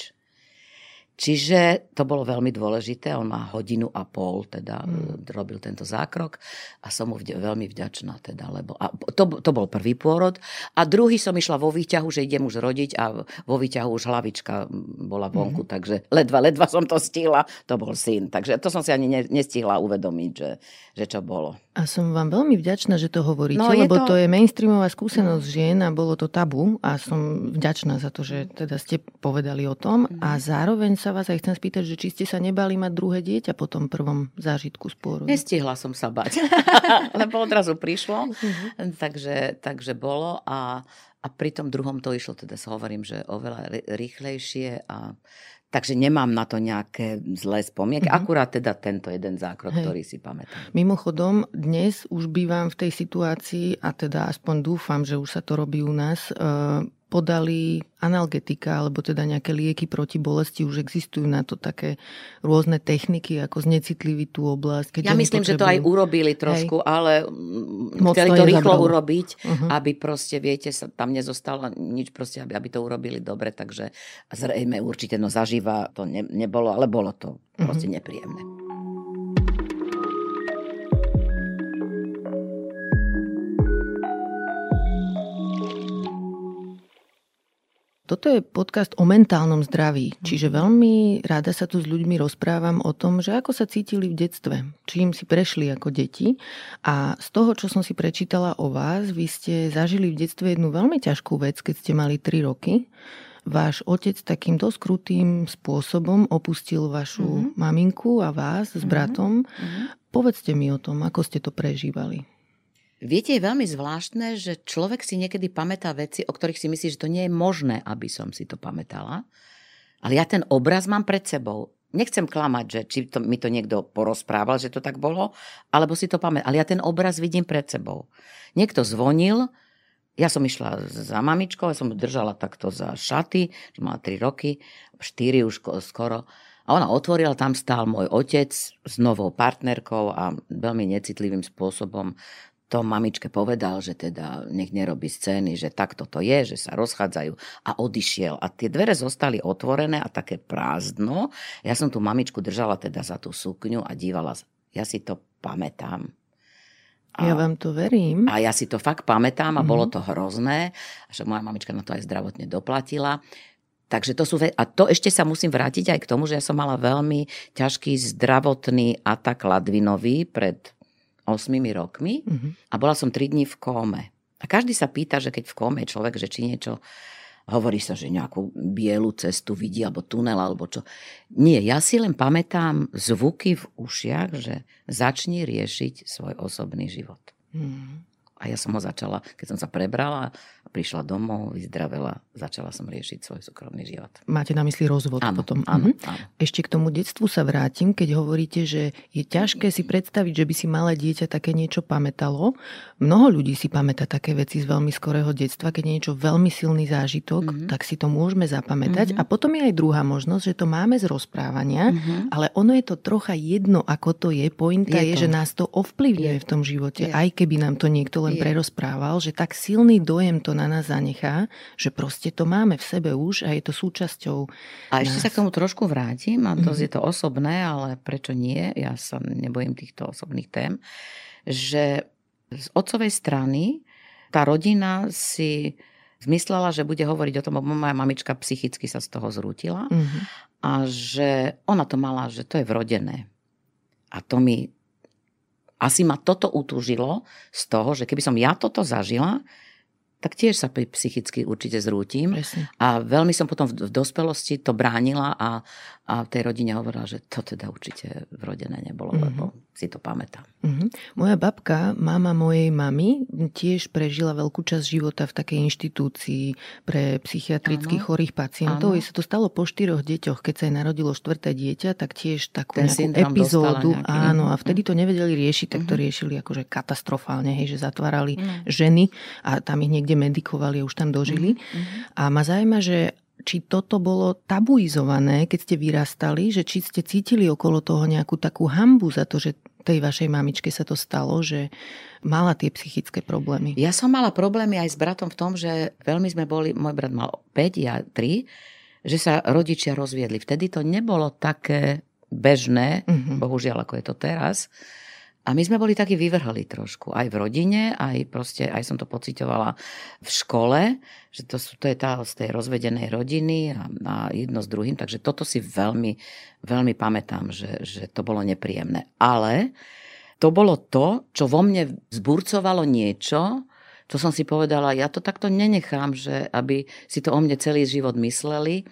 Čiže to bolo veľmi dôležité. On má hodinu a pol, teda hmm. robil tento zákrok a som mu vďa, veľmi vďačná. Teda, lebo, a to, to bol prvý pôrod. A druhý som išla vo výťahu, že idem už rodiť a vo výťahu už hlavička bola vonku, hmm. takže ledva, ledva som to stihla. To bol syn. Takže to som si ani ne, nestihla uvedomiť, že, že čo bolo. A som vám veľmi vďačná, že to hovoríte, no, lebo to... to je mainstreamová skúsenosť no. žien a bolo to tabu a som vďačná za to, že teda ste povedali o tom a zároveň sa sa vás aj chcem spýtať, že či ste sa nebali mať druhé dieťa po tom prvom zážitku sporu. Nestihla som sa bať, *laughs* lebo odrazu prišlo, uh-huh. takže, takže bolo a, a pri tom druhom to išlo, teda sa hovorím, že oveľa rýchlejšie a Takže nemám na to nejaké zlé spomienky. Mm-hmm. Akurát teda tento jeden zákrok, Hej. ktorý si pamätám. Mimochodom, dnes už bývam v tej situácii, a teda aspoň dúfam, že už sa to robí u nás, podali analgetika, alebo teda nejaké lieky proti bolesti, už existujú na to také rôzne techniky, ako znecitliviť tú oblasť. Keď ja myslím, potrebujú... že to aj urobili trošku, Hej. ale Moc chceli to, rýchlo zabralo. urobiť, uh-huh. aby proste, viete, sa tam nezostalo nič, proste, aby, aby to urobili dobre, takže zrejme určite, no zaživa to ne, nebolo, ale bolo to proste uh-huh. nepríjemné. Toto je podcast o mentálnom zdraví, čiže veľmi rada sa tu s ľuďmi rozprávam o tom, že ako sa cítili v detstve, čím si prešli ako deti. A z toho, čo som si prečítala o vás, vy ste zažili v detstve jednu veľmi ťažkú vec, keď ste mali 3 roky. Váš otec takým dosť krutým spôsobom opustil vašu mm-hmm. maminku a vás s bratom. Mm-hmm. Povedzte mi o tom, ako ste to prežívali. Viete, je veľmi zvláštne, že človek si niekedy pamätá veci, o ktorých si myslí, že to nie je možné, aby som si to pamätala. Ale ja ten obraz mám pred sebou. Nechcem klamať, že či to, mi to niekto porozprával, že to tak bolo, alebo si to pamätám. Ale ja ten obraz vidím pred sebou. Niekto zvonil, ja som išla za mamičkou, ja som držala takto za šaty, mala 3 roky, 4 už skoro. A ona otvorila, tam stál môj otec s novou partnerkou a veľmi necitlivým spôsobom to mamičke povedal, že teda nech nerobí scény, že takto to je, že sa rozchádzajú a odišiel. A tie dvere zostali otvorené a také prázdno. Ja som tú mamičku držala teda za tú sukňu a dívala. Ja si to pamätám. A, ja vám to verím. A ja si to fakt pamätám a mm-hmm. bolo to hrozné. Však moja mamička na to aj zdravotne doplatila. Takže to sú, ve- a to ešte sa musím vrátiť aj k tomu, že ja som mala veľmi ťažký zdravotný atak ladvinový pred 8 rokmi mm-hmm. a bola som 3 dní v kóme. A každý sa pýta, že keď v kóme je človek, že či niečo hovorí sa, že nejakú bielu cestu vidí, alebo tunel, alebo čo. Nie, ja si len pamätám zvuky v ušiach, že začni riešiť svoj osobný život. Mm. A ja som ho začala, keď som sa prebrala, prišla domov, vyzdravela, začala som riešiť svoj súkromný život. Máte na mysli rozvod áno, potom? Áno, mhm. áno. Ešte k tomu detstvu sa vrátim, keď hovoríte, že je ťažké si predstaviť, že by si malé dieťa také niečo pamätalo. Mnoho ľudí si pamätá také veci z veľmi skorého detstva, keď je niečo veľmi silný zážitok, mm-hmm. tak si to môžeme zapamätať. Mm-hmm. A potom je aj druhá možnosť, že to máme z rozprávania, mm-hmm. ale ono je to trocha jedno, ako to je. Pointa je, je to. že nás to ovplyvňuje je. v tom živote, je. aj keby nám to niekto len je. prerozprával, že tak silný dojem to na nás zanechá, že proste to máme v sebe už a je to súčasťou A ešte nás. sa k tomu trošku vrátim, a to mm-hmm. je to osobné, ale prečo nie, ja sa nebojím týchto osobných tém, že z otcovej strany tá rodina si zmyslela, že bude hovoriť o tom, lebo moja mamička psychicky sa z toho zrútila mm-hmm. a že ona to mala, že to je vrodené. A to mi asi ma toto utúžilo z toho, že keby som ja toto zažila, tak tiež sa psychicky určite zrútim. Presne. A veľmi som potom v, v dospelosti to bránila a, a tej rodine hovorila, že to teda určite vrodené nebolo, mm-hmm. lebo si to pamätám. Mm-hmm. Moja babka, mama mojej mamy, tiež prežila veľkú časť života v takej inštitúcii pre psychiatrických ano. chorých pacientov. Jej sa to stalo po štyroch deťoch. Keď sa jej narodilo štvrté dieťa, tak tiež takú Ten nejakú epizódu. Nejaký... Áno, a vtedy to nevedeli riešiť, tak to mm-hmm. riešili akože katastrofálne, hej, že zatvárali mm-hmm. ženy a tam ich niekde medikovali a už tam dožili. Mm-hmm. A ma zaujíma, že či toto bolo tabuizované, keď ste vyrastali, že či ste cítili okolo toho nejakú takú hambu za to, že tej vašej mamičke sa to stalo, že mala tie psychické problémy. Ja som mala problémy aj s bratom v tom, že veľmi sme boli, môj brat mal 5, ja 3, že sa rodičia rozviedli. Vtedy to nebolo také bežné, mm-hmm. bohužiaľ ako je to teraz, a my sme boli takí vyvrhali trošku, aj v rodine, aj proste, aj som to pocitovala v škole, že to, sú, to je tá z tej rozvedenej rodiny a, a jedno s druhým, takže toto si veľmi, veľmi pamätám, že, že to bolo nepríjemné. Ale to bolo to, čo vo mne zburcovalo niečo, čo som si povedala, ja to takto nenechám, že aby si to o mne celý život mysleli,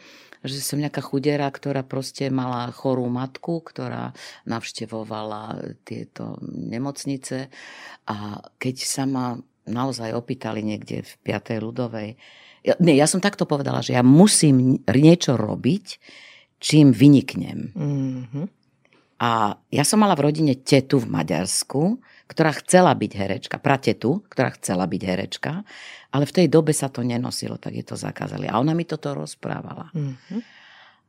že som nejaká chudera, ktorá proste mala chorú matku, ktorá navštevovala tieto nemocnice a keď sa ma naozaj opýtali niekde v 5. ľudovej, ja, nie, ja som takto povedala, že ja musím niečo robiť, čím vyniknem. Mm-hmm. A ja som mala v rodine tetu v Maďarsku, ktorá chcela byť herečka, pratetu, ktorá chcela byť herečka, ale v tej dobe sa to nenosilo, tak je to zakázali. A ona mi toto rozprávala. Mm-hmm.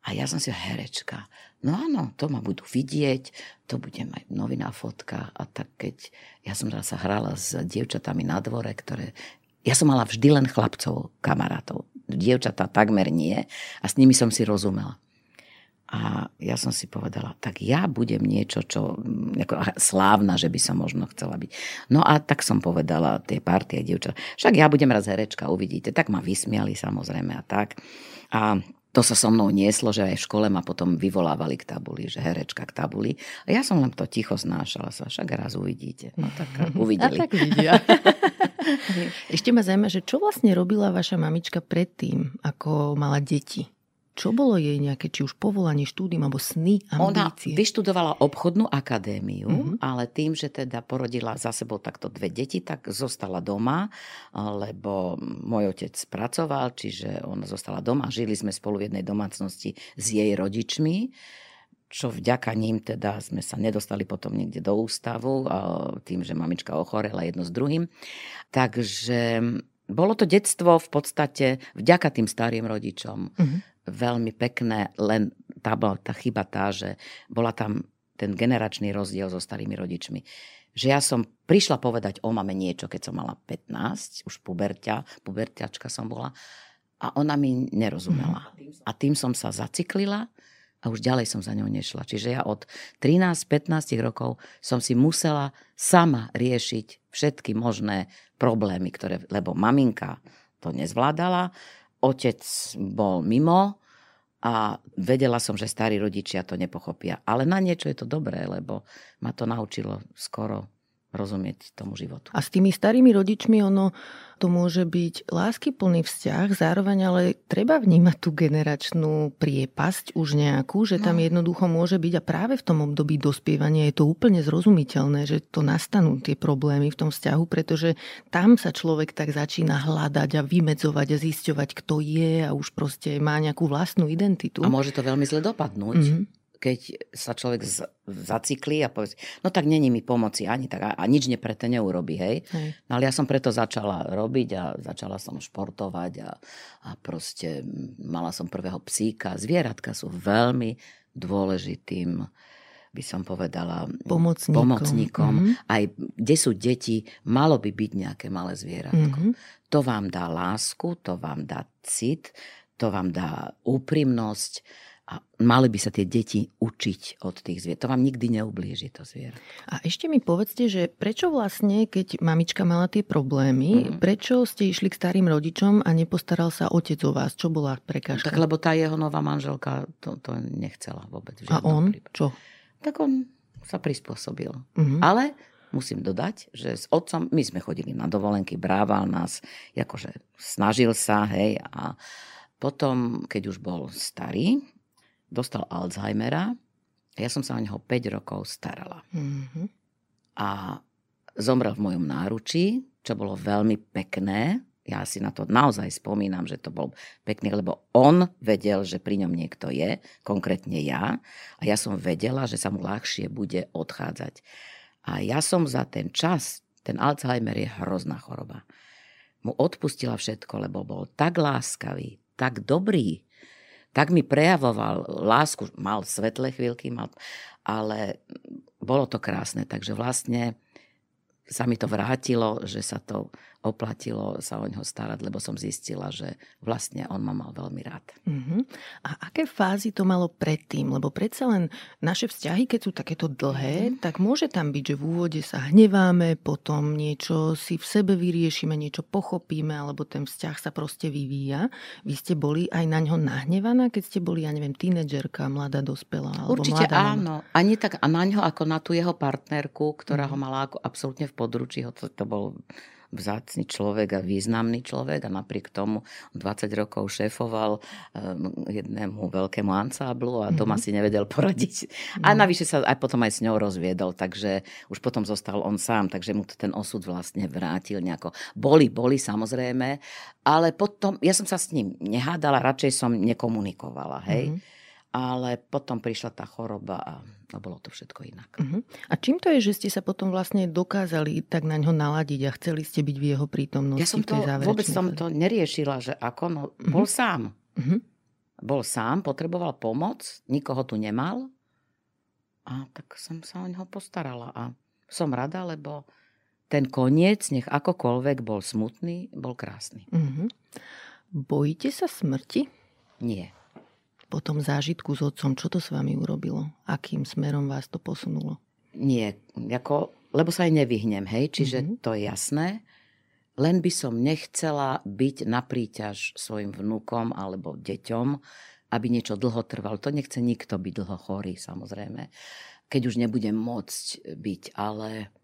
A ja som si herečka. No áno, to ma budú vidieť, to bude mať noviná fotka. A tak keď ja som sa hrala s dievčatami na dvore, ktoré... Ja som mala vždy len chlapcov, kamarátov. Dievčatá takmer nie. A s nimi som si rozumela. A ja som si povedala, tak ja budem niečo, čo ako slávna, že by som možno chcela byť. No a tak som povedala tie partie dievčat, však ja budem raz herečka, uvidíte. Tak ma vysmiali samozrejme a tak. A to sa so mnou nieslo, že aj v škole ma potom vyvolávali k tabuli, že herečka k tabuli. A ja som len to ticho znášala sa, však raz uvidíte. No tak uvideli. A tak vidia. *laughs* Ešte ma zaujíma, že čo vlastne robila vaša mamička predtým, ako mala deti? Čo bolo jej nejaké, či už povolanie, štúdium alebo sny, ambície? Ona vyštudovala obchodnú akadémiu, uh-huh. ale tým, že teda porodila za sebou takto dve deti, tak zostala doma, lebo môj otec pracoval, čiže ona zostala doma. Žili sme spolu v jednej domácnosti s jej rodičmi čo vďaka ním teda sme sa nedostali potom niekde do ústavu, tým, že mamička ochorela jedno s druhým. Takže bolo to detstvo v podstate vďaka tým starým rodičom. Uh-huh veľmi pekné, len tá bola tá chyba tá, že bola tam ten generačný rozdiel so starými rodičmi. že ja som prišla povedať o mame niečo, keď som mala 15, už puberťa, puberťačka som bola, a ona mi nerozumela. A tým som sa zaciklila a už ďalej som za ňou nešla. Čiže ja od 13-15 rokov som si musela sama riešiť všetky možné problémy, ktoré, lebo maminka to nezvládala, otec bol mimo, a vedela som, že starí rodičia to nepochopia. Ale na niečo je to dobré, lebo ma to naučilo skoro rozumieť tomu životu. A s tými starými rodičmi ono to môže byť láskyplný vzťah, zároveň ale treba vnímať tú generačnú priepasť už nejakú, že tam no. jednoducho môže byť a práve v tom období dospievania je to úplne zrozumiteľné, že to nastanú tie problémy v tom vzťahu, pretože tam sa človek tak začína hľadať a vymedzovať a zisťovať, kto je a už proste má nejakú vlastnú identitu. A môže to veľmi zle dopadnúť. Mm-hmm keď sa človek z, zaciklí a povie, no tak není mi pomoci ani tak a, a nič neprete neurobi, hej. hej. No ale ja som preto začala robiť a začala som športovať a, a proste mala som prvého psíka. Zvieratka sú veľmi dôležitým by som povedala pomocníkom. pomocníkom. Mm-hmm. Aj kde sú deti, malo by byť nejaké malé zvieratko. Mm-hmm. To vám dá lásku, to vám dá cit, to vám dá úprimnosť a mali by sa tie deti učiť od tých zvier. To vám nikdy neublíži to zvier. A ešte mi povedzte, že prečo vlastne, keď mamička mala tie problémy, mm. prečo ste išli k starým rodičom a nepostaral sa otec o vás? Čo bola prekážka? Tak lebo tá jeho nová manželka to, to nechcela vôbec. A on? Prípade. Čo? Tak on sa prispôsobil. Mm-hmm. Ale musím dodať, že s otcom, my sme chodili na dovolenky, brával nás, akože snažil sa, hej, a potom, keď už bol starý, dostal Alzheimera a ja som sa o neho 5 rokov starala. Mm-hmm. A zomrel v mojom náručí, čo bolo veľmi pekné. Ja si na to naozaj spomínam, že to bol pekný, lebo on vedel, že pri ňom niekto je, konkrétne ja. A ja som vedela, že sa mu ľahšie bude odchádzať. A ja som za ten čas, ten Alzheimer je hrozná choroba, mu odpustila všetko, lebo bol tak láskavý, tak dobrý, tak mi prejavoval lásku. Mal svetlé chvíľky, mal, ale bolo to krásne. Takže vlastne sa mi to vrátilo, že sa to oplatilo sa o neho starať, lebo som zistila, že vlastne on ma mal veľmi rád. Uh-huh. A aké fázy to malo predtým? Lebo predsa len naše vzťahy, keď sú takéto dlhé, uh-huh. tak môže tam byť, že v úvode sa hneváme, potom niečo si v sebe vyriešime, niečo pochopíme, alebo ten vzťah sa proste vyvíja. Vy ste boli aj na ňo nahnevaná, keď ste boli, ja neviem, tínedžerka, mladá dospelá? Alebo Určite mladá áno. Mama. Ani tak a na ňo ako na tú jeho partnerku, ktorá uh-huh. ho mala ako absolútne v područí, to, to bol vzácny človek a významný človek a napriek tomu 20 rokov šéfoval um, jednému veľkému ansáblu a doma mm-hmm. si nevedel poradiť. Mm-hmm. A navyše sa aj potom aj s ňou rozviedol, takže už potom zostal on sám, takže mu to ten osud vlastne vrátil nejako. Boli, boli samozrejme, ale potom, ja som sa s ním nehádala, radšej som nekomunikovala, hej. Mm-hmm ale potom prišla tá choroba a, a bolo to všetko inak. Uh-huh. A čím to je, že ste sa potom vlastne dokázali tak na ňo naladiť a chceli ste byť v jeho prítomnosti? Ja som to, vôbec som to neriešila, že ako, no uh-huh. bol sám. Uh-huh. Bol sám, potreboval pomoc, nikoho tu nemal a tak som sa o neho postarala a som rada, lebo ten koniec, nech akokoľvek bol smutný, bol krásny. Uh-huh. Bojíte sa smrti? Nie po tom zážitku s otcom, čo to s vami urobilo? Akým smerom vás to posunulo? Nie, ako, lebo sa aj nevyhnem, hej, čiže mm-hmm. to je jasné. Len by som nechcela byť na príťaž svojim vnúkom alebo deťom, aby niečo dlho trvalo. To nechce nikto byť dlho chorý, samozrejme, keď už nebudem môcť byť, ale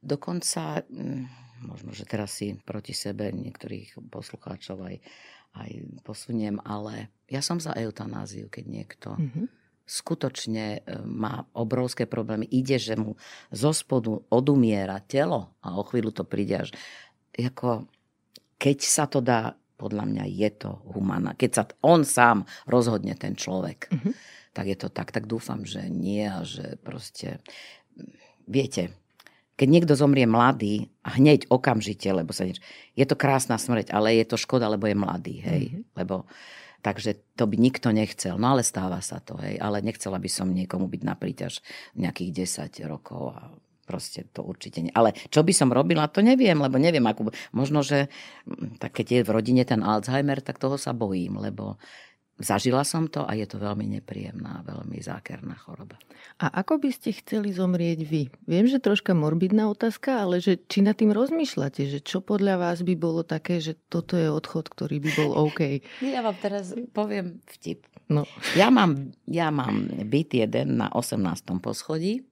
dokonca, hm, možno, že teraz si proti sebe niektorých poslucháčov aj aj posuniem, ale ja som za eutanáziu, keď niekto mm-hmm. skutočne e, má obrovské problémy. Ide, že mu zo spodu odumiera telo a o chvíľu to príde až... Ako, keď sa to dá, podľa mňa je to humana. Keď sa on sám rozhodne, ten človek, mm-hmm. tak je to tak. Tak dúfam, že nie a že proste... Viete, keď niekto zomrie mladý, hneď okamžite, lebo sa nič... Je to krásna smrť, ale je to škoda, lebo je mladý, hej. Mm-hmm. Lebo, takže to by nikto nechcel. No ale stáva sa to, hej. Ale nechcela by som niekomu byť na príťaž nejakých 10 rokov a Proste to určite nie. Ale čo by som robila, to neviem, lebo neviem, ako, možno, že tak keď je v rodine ten Alzheimer, tak toho sa bojím, lebo Zažila som to a je to veľmi nepríjemná, veľmi zákerná choroba. A ako by ste chceli zomrieť vy? Viem, že troška morbidná otázka, ale že či nad tým rozmýšľate, že čo podľa vás by bolo také, že toto je odchod, ktorý by bol OK? *laughs* Ja vám teraz poviem vtip. No. Ja, mám, ja mám byt jeden na 18. poschodí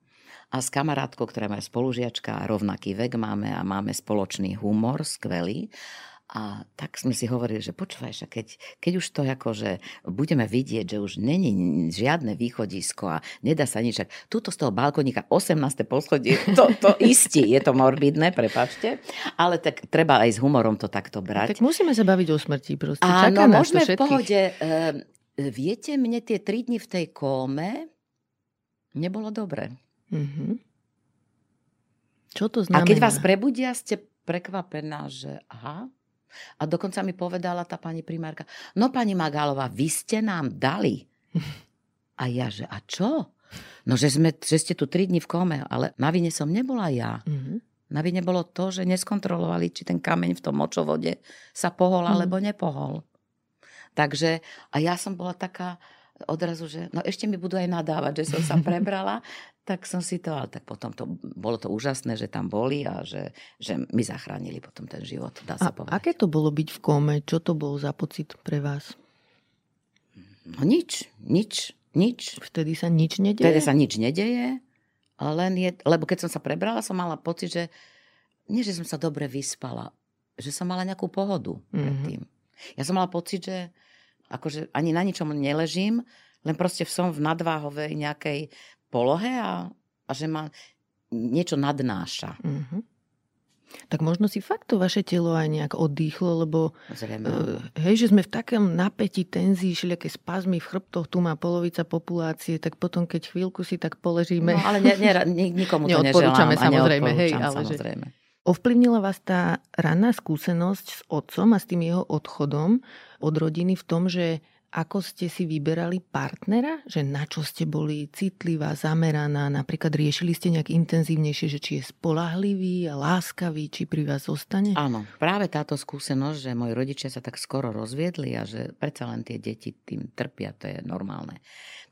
a s kamarátkou, ktorá je spolužiačka a rovnaký vek máme a máme spoločný humor, skvelý. A tak sme si hovorili, že počúvaj, keď, keď už to akože budeme vidieť, že už není žiadne východisko a nedá sa nič, túto z toho balkoníka 18. poschodie, to, to *laughs* istí, je to morbidné, prepačte, ale tak treba aj s humorom to takto brať. Tak musíme sa baviť o smrti proste. Áno, môžeme v pohode. Uh, viete, mne tie tri dni v tej kóme nebolo dobre. Mm-hmm. Čo to znamená? A keď vás prebudia, ste prekvapená, že aha, a dokonca mi povedala tá pani primárka, no pani Magálová, vy ste nám dali. A ja, že a čo? No, že, sme, že ste tu tri dni v kome, ale na vine som nebola ja. Mm-hmm. Na vine bolo to, že neskontrolovali, či ten kameň v tom močovode sa pohol mm. alebo nepohol. Takže, a ja som bola taká, odrazu, že no ešte mi budú aj nadávať, že som sa *laughs* prebrala, tak som si to, ale tak potom to, bolo to úžasné, že tam boli a že, že mi zachránili potom ten život, dá sa a povedať. aké to bolo byť v kome? Čo to bol za pocit pre vás? No nič, nič, nič. Vtedy sa nič nedeje? Vtedy sa nič nedeje, len je, lebo keď som sa prebrala, som mala pocit, že nie, že som sa dobre vyspala, že som mala nejakú pohodu mm-hmm. predtým. Ja som mala pocit, že akože ani na ničom neležím, len proste som v nadváhovej nejakej polohe a, a že ma niečo nadnáša. Mm-hmm. Tak možno si fakt to vaše telo aj nejak oddychlo, lebo uh, hej, že sme v takom napätí, tenzii, všelijaké spazmy v chrbtoch, tu má polovica populácie, tak potom, keď chvíľku si tak položíme... No, ale ne, ne, nikomu to *laughs* neželám. samozrejme, hej, ale samozrejme. Že... Ovplyvnila vás tá ranná skúsenosť s otcom a s tým jeho odchodom od rodiny v tom, že ako ste si vyberali partnera? Že na čo ste boli citlivá, zameraná? Napríklad riešili ste nejak intenzívnejšie, že či je spolahlivý a láskavý, či pri vás zostane? Áno, práve táto skúsenosť, že moji rodičia sa tak skoro rozviedli a že predsa len tie deti tým trpia, to je normálne.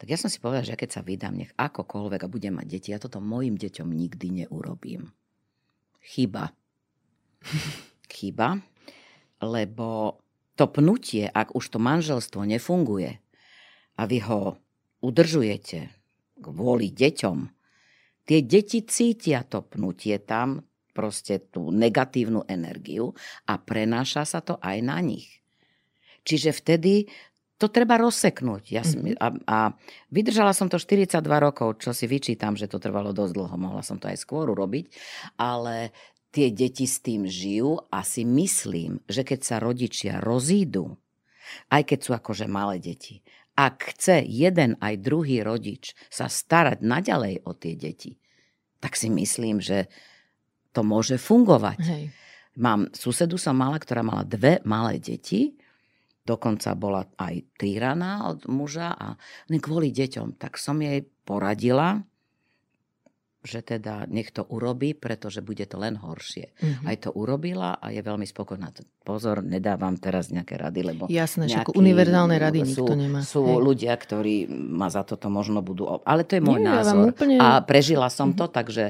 Tak ja som si povedala, že keď sa vydám, nech akokoľvek a budem mať deti, ja toto mojim deťom nikdy neurobím. Chyba. *laughs* Chyba, lebo to pnutie, ak už to manželstvo nefunguje a vy ho udržujete kvôli deťom, tie deti cítia to pnutie tam, proste tú negatívnu energiu a prenáša sa to aj na nich. Čiže vtedy to treba rozseknúť. Ja som, mm-hmm. a, a vydržala som to 42 rokov, čo si vyčítam, že to trvalo dosť dlho. Mohla som to aj skôr urobiť, ale tie deti s tým žijú a si myslím, že keď sa rodičia rozídu, aj keď sú akože malé deti, ak chce jeden aj druhý rodič sa starať naďalej o tie deti, tak si myslím, že to môže fungovať. Hej. Mám, susedu som mala, ktorá mala dve malé deti, dokonca bola aj týraná od muža a kvôli deťom, tak som jej poradila, že teda nech to urobí, pretože bude to len horšie. Mm-hmm. Aj to urobila a je veľmi spokojná. Pozor, nedávam teraz nejaké rady, lebo... Jasné, že univerzálne rady sú, nikto nemá. Sú Hej. ľudia, ktorí ma za toto možno budú... Ale to je môj Nie, názor. Ja úplne... A prežila som mm-hmm. to, takže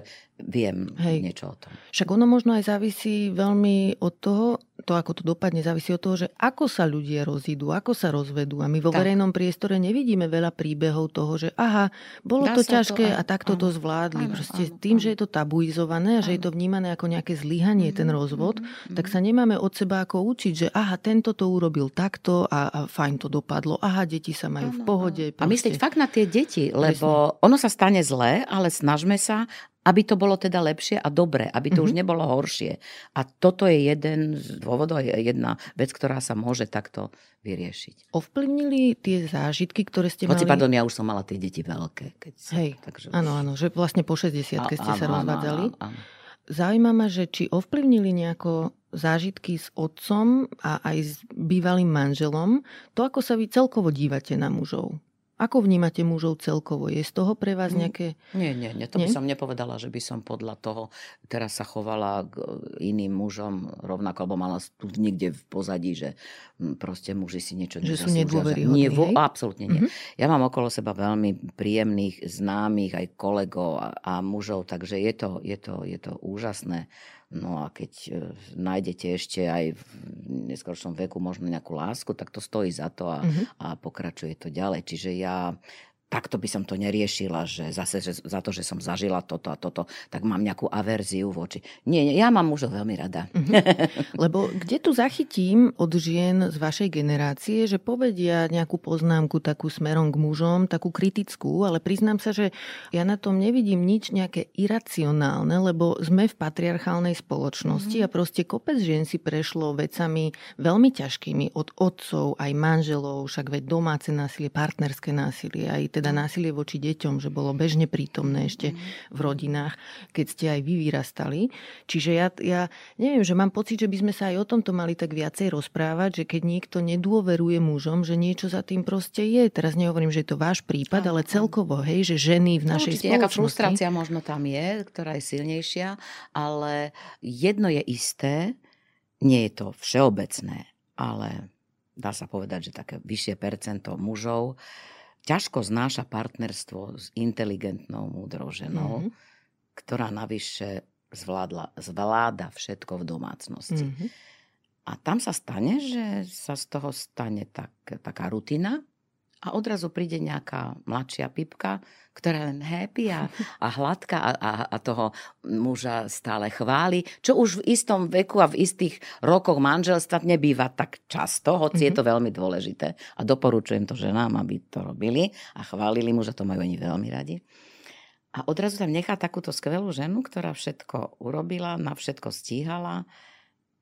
viem Hej. niečo o tom. Však ono možno aj závisí veľmi od toho, to ako to dopadne, závisí od toho, že ako sa ľudia rozídu, ako sa rozvedú. A my vo tak. verejnom priestore nevidíme veľa príbehov toho, že aha, bolo Dá to ťažké to aj, a takto áno, to zvládli. Áno, Proste áno, tým, áno. že je to tabuizované a áno. že je to vnímané ako nejaké zlyhanie, ten mhm, rozvod, mm-hmm. tak sa nemáme od seba ako učiť, že aha, tento to urobil takto a, a fajn to dopadlo. Aha, deti sa majú áno, v pohode. Proste. A myslieť fakt na tie deti, lebo Presne. ono sa stane zlé, ale snažme sa, aby to bolo teda lepšie a dobre, aby to mm-hmm. už mhm. nebolo horšie. A toto je jeden z dôvodov, jedna vec, ktorá sa môže takto vyriešiť. Ovplyvnili tie zážitky, ktoré ste Hoci, mali? pardon, ja už som mala tie deti veľké. Keď sa, Hej, takže už... áno, áno, že vlastne po 60 keď ste áno, sa rozvádzali. Áno, áno. Zaujíma ma, že či ovplyvnili nejako zážitky s otcom a aj s bývalým manželom, to, ako sa vy celkovo dívate na mužov Ako vnímate mužov celkovo? Je z toho pre vás mm. nejaké... Nie, nie, nie. To nie? by som nepovedala, že by som podľa toho teraz sa chovala k iným mužom rovnako, alebo mala tu niekde v pozadí, že hm, proste muži si niečo Že sú nedôveryhodní, Nie, vo, absolútne nie. Mm-hmm. Ja mám okolo seba veľmi príjemných známych, aj kolegov a, a mužov, takže je to, je to, je to úžasné. No a keď e, nájdete ešte aj v neskôršom veku možno nejakú lásku, tak to stojí za to a, mm-hmm. a pokračuje to ďalej. Čiže ja takto by som to neriešila, že zase že za to, že som zažila toto a toto, tak mám nejakú averziu voči. Nie, nie ja mám mužov veľmi rada. Mm-hmm. *laughs* Lebo kde tu zachytím od žien z vašej generácie, že povedia nejakú poznámku takú smerom k mužom, takú kritickú, ale priznám sa, že ja na tom nevidím nič nejaké iracionálne, lebo sme v patriarchálnej spoločnosti mm-hmm. a proste kopec žien si prešlo vecami veľmi ťažkými od otcov, aj manželov, však veď domáce násilie, partnerské násilie, aj teda násilie voči deťom, že bolo bežne prítomné ešte v rodinách, keď ste aj vy vyrastali. Čiže ja, ja neviem, že mám pocit, že by sme sa aj o tomto mali tak viacej rozprávať, že keď niekto nedôveruje mužom, že niečo za tým proste je. Teraz nehovorím, že je to váš prípad, ale celkovo, hej, že ženy v našej Určite, spoločnosti... frustrácia možno tam je, ktorá je silnejšia, ale jedno je isté, nie je to všeobecné, ale dá sa povedať, že také vyššie percento mužov ťažko znáša partnerstvo s inteligentnou, múdrou ženou, mm-hmm. ktorá navyše zvládla, zvláda všetko v domácnosti. Mm-hmm. A tam sa stane, že sa z toho stane tak, taká rutina a odrazu príde nejaká mladšia pipka, ktorá je len happy a, a hladká a, a, a toho muža stále chváli, čo už v istom veku a v istých rokoch manželstva nebýva tak často, hoci mm-hmm. je to mhm. veľmi dôležité. A doporučujem to ženám, aby to robili a chválili muža, to majú oni veľmi radi. A odrazu tam nechá takúto skvelú ženu, ktorá všetko urobila, na všetko stíhala,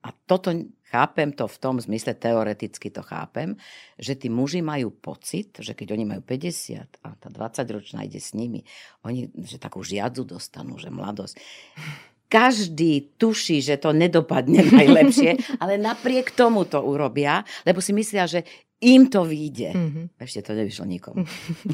a toto chápem to v tom zmysle, teoreticky to chápem, že tí muži majú pocit, že keď oni majú 50 a tá 20-ročná ide s nimi, oni že takú žiadzu dostanú, že mladosť. Každý tuší, že to nedopadne *laughs* najlepšie, ale napriek tomu to urobia, lebo si myslia, že im to vyjde. Mm-hmm. Ešte to nevyšlo nikomu.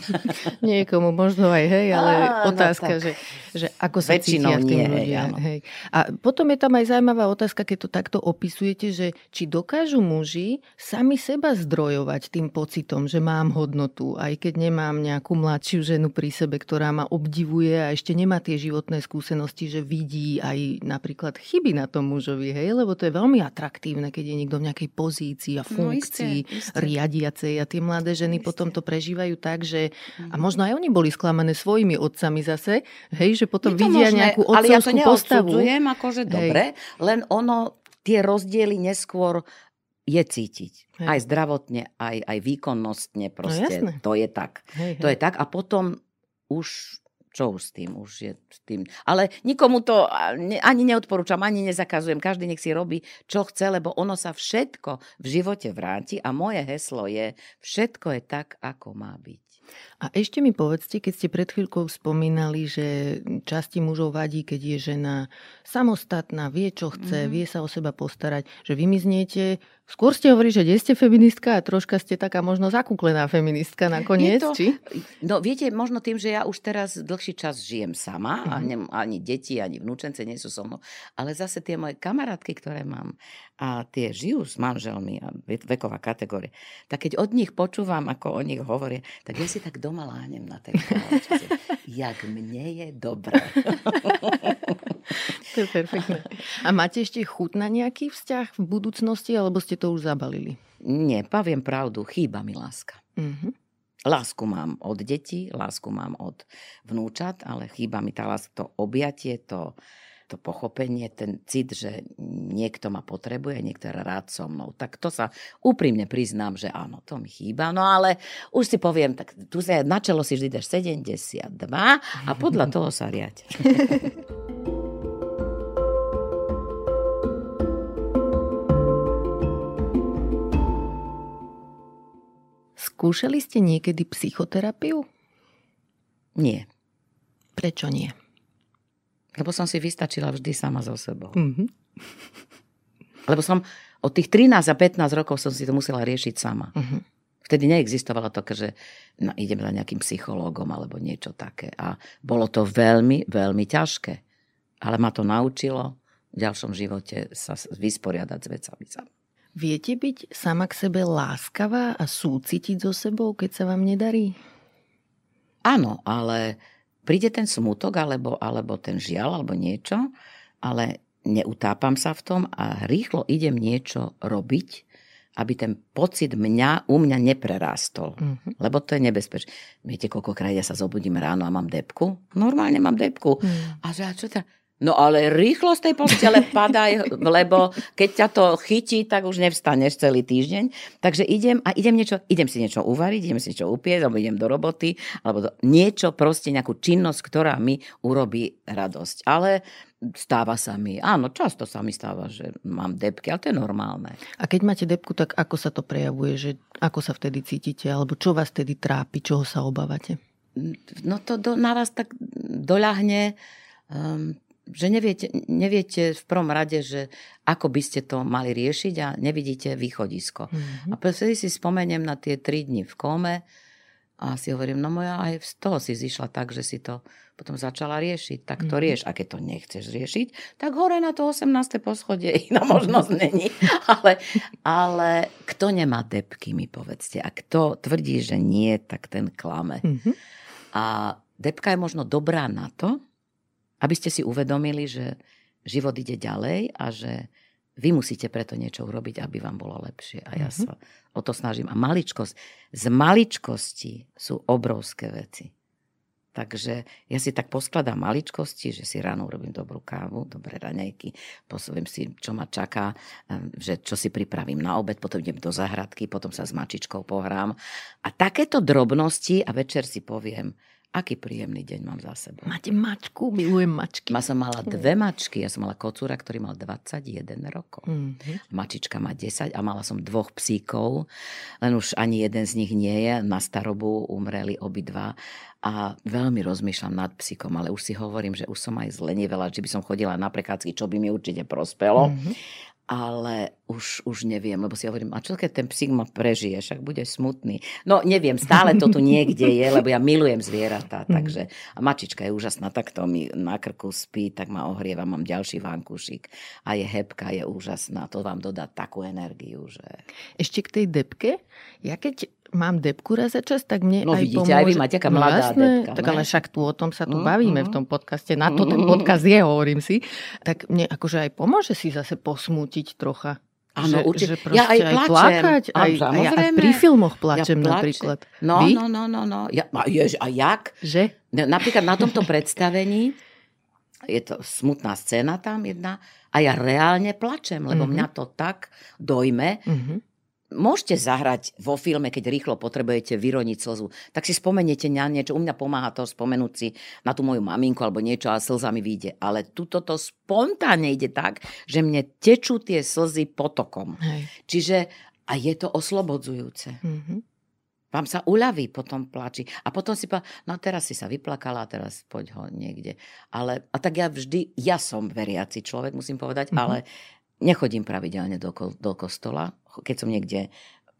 *laughs* Niekomu možno aj, hej, ale Á, no otázka, no že, že ako sa Väčšinou cítia nie, ľudia. Hej, hej. A potom je tam aj zaujímavá otázka, keď to takto opisujete, že či dokážu muži sami seba zdrojovať tým pocitom, že mám hodnotu, aj keď nemám nejakú mladšiu ženu pri sebe, ktorá ma obdivuje a ešte nemá tie životné skúsenosti, že vidí aj napríklad chyby na tom mužovi, hej, lebo to je veľmi atraktívne, keď je niekto v nejakej pozícii a funkcii, no, isté, isté riadiacej a tie mladé ženy Isté. potom to prežívajú tak, že a mhm. možno aj oni boli sklamané svojimi otcami zase, hej, že potom vidia možné, nejakú otcovskú ale ja to postavu. akože hej. dobre, len ono, tie rozdiely neskôr je cítiť. Hej. Aj zdravotne, aj, aj výkonnostne no proste. No, to je tak. Hej, hej. To je tak a potom už čo už s tým, už je s tým. Ale nikomu to ani neodporúčam, ani nezakazujem. Každý nech si robí, čo chce, lebo ono sa všetko v živote vráti a moje heslo je, všetko je tak, ako má byť. A ešte mi povedzte, keď ste pred chvíľkou spomínali, že časti mužov vadí, keď je žena samostatná, vie, čo chce, mm. vie sa o seba postarať, že vy mi zniete Skôr ste hovorili, že nie ste feministka a troška ste taká možno zakúklená feministka nakoniec, to, či? No viete, možno tým, že ja už teraz dlhší čas žijem sama mm-hmm. a mhm. ne, ani deti, ani vnúčence nie sú so mnou, ale zase tie moje kamarátky, ktoré mám a tie žijú s manželmi a veková kategória, tak keď od nich počúvam, ako o nich hovoria, tak ja si tak doma láhnem na tej *laughs* jak mne je dobré. *laughs* to je perfektné. A máte ešte chuť na nejaký vzťah v budúcnosti, alebo ste to už zabalili? Nie, poviem pravdu, chýba mi láska. Mm-hmm. Lásku mám od detí, lásku mám od vnúčat, ale chýba mi tá láska, to objatie, to, to pochopenie, ten cit, že niekto ma potrebuje, niekto je rád so mnou. Tak to sa úprimne priznám, že áno, to mi chýba. No ale už si poviem, tak tu sa na čelo si vždy dáš 72 a podľa toho sa riať. *laughs* Skúšali ste niekedy psychoterapiu? Nie. Prečo nie? Lebo som si vystačila vždy sama so sebou. Mm-hmm. *laughs* Lebo som od tých 13 a 15 rokov som si to musela riešiť sama. Mm-hmm. Vtedy neexistovalo to, že no, idem za nejakým psychológom alebo niečo také. A bolo to veľmi, veľmi ťažké. Ale ma to naučilo v ďalšom živote sa vysporiadať s vecami sám. Viete byť sama k sebe láskavá a súcitiť so sebou, keď sa vám nedarí? Áno, ale príde ten smutok alebo, alebo ten žiaľ alebo niečo, ale neutápam sa v tom a rýchlo idem niečo robiť, aby ten pocit mňa u mňa neprerástol. Mm-hmm. Lebo to je nebezpečné. Viete, koľkokrát ja sa zobudím ráno a mám depku? Normálne mám depku. Mm. A že a čo to? No ale rýchlo z tej postele padaj, lebo keď ťa to chytí, tak už nevstaneš celý týždeň. Takže idem a idem niečo, idem si niečo uvariť, idem si niečo upieť, alebo idem do roboty, alebo do, niečo, proste nejakú činnosť, ktorá mi urobí radosť. Ale stáva sa mi, áno, často sa mi stáva, že mám depky, ale to je normálne. A keď máte depku, tak ako sa to prejavuje, že ako sa vtedy cítite, alebo čo vás vtedy trápi, čoho sa obávate? No to do, naraz tak doľahne um, že neviete, neviete v prvom rade, že ako by ste to mali riešiť a nevidíte východisko. Mm-hmm. A vtedy si spomeniem na tie tri dni v kome a si hovorím, no moja aj z toho si zišla tak, že si to potom začala riešiť. Tak to mm-hmm. rieš. A keď to nechceš riešiť, tak hore na to 18. poschodie *laughs* iná možnosť není. ale, ale kto nemá depky, mi povedzte. A kto tvrdí, že nie, tak ten klame. Mm-hmm. A depka je možno dobrá na to, aby ste si uvedomili, že život ide ďalej a že vy musíte preto niečo urobiť, aby vám bolo lepšie. A ja mm-hmm. sa o to snažím. A maličkosť, z maličkosti sú obrovské veci. Takže ja si tak poskladám maličkosti, že si ráno urobím dobrú kávu, dobré raňajky, posúvim si, čo ma čaká, ehm, že čo si pripravím na obed, potom idem do zahradky, potom sa s mačičkou pohrám. A takéto drobnosti a večer si poviem, Aký príjemný deň mám za sebou. Máte mačku? Milujem mačky. Ma som mala dve mačky. Ja som mala kocúra, ktorý mal 21 rokov. Mm-hmm. Mačička má 10 a mala som dvoch psíkov. Len už ani jeden z nich nie je. Na starobu umreli obidva. A veľmi rozmýšľam nad psíkom, ale už si hovorím, že už som aj zlenivela, že by som chodila na prechádzky, čo by mi určite prospelo. Mm-hmm ale už, už neviem, lebo si hovorím, a čo keď ten psík ma prežije, však bude smutný. No neviem, stále to tu niekde je, lebo ja milujem zvieratá, mhm. takže a mačička je úžasná, tak to mi na krku spí, tak ma ohrieva, mám ďalší vankušik a je hebka, je úžasná, to vám dodá takú energiu, že... Ešte k tej depke, ja keď mám depku raz za čas, tak mne no, aj vidíte, pomôže. aj vy máte aká no, mladá jasné, depka. Tak ale však tu o tom sa tu mm, bavíme mm. v tom podcaste. Na to ten podcast je, hovorím si. Tak mne akože aj pomôže si zase posmútiť trocha. Áno, určite. Že ja aj, aj. Plakať, aj, aj, aj, aj pri filmoch plačem ja napríklad. No, Vy? no, no, no, no. Ja, a, jež, a jak? Že? Napríklad na tomto predstavení je to smutná scéna tam jedna a ja reálne plačem, lebo mm-hmm. mňa to tak dojme, mm-hmm môžete zahrať vo filme, keď rýchlo potrebujete vyroniť slzu, tak si spomeniete na niečo. U mňa pomáha to spomenúť si na tú moju maminku alebo niečo a slza mi vyjde. Ale tuto to spontánne ide tak, že mne tečú tie slzy potokom. Hej. Čiže a je to oslobodzujúce. Mm-hmm. Vám sa uľaví potom plači. A potom si povedal, no teraz si sa vyplakala, teraz poď ho niekde. Ale, a tak ja vždy, ja som veriaci človek, musím povedať, mm-hmm. ale nechodím pravidelne do, do kostola keď som niekde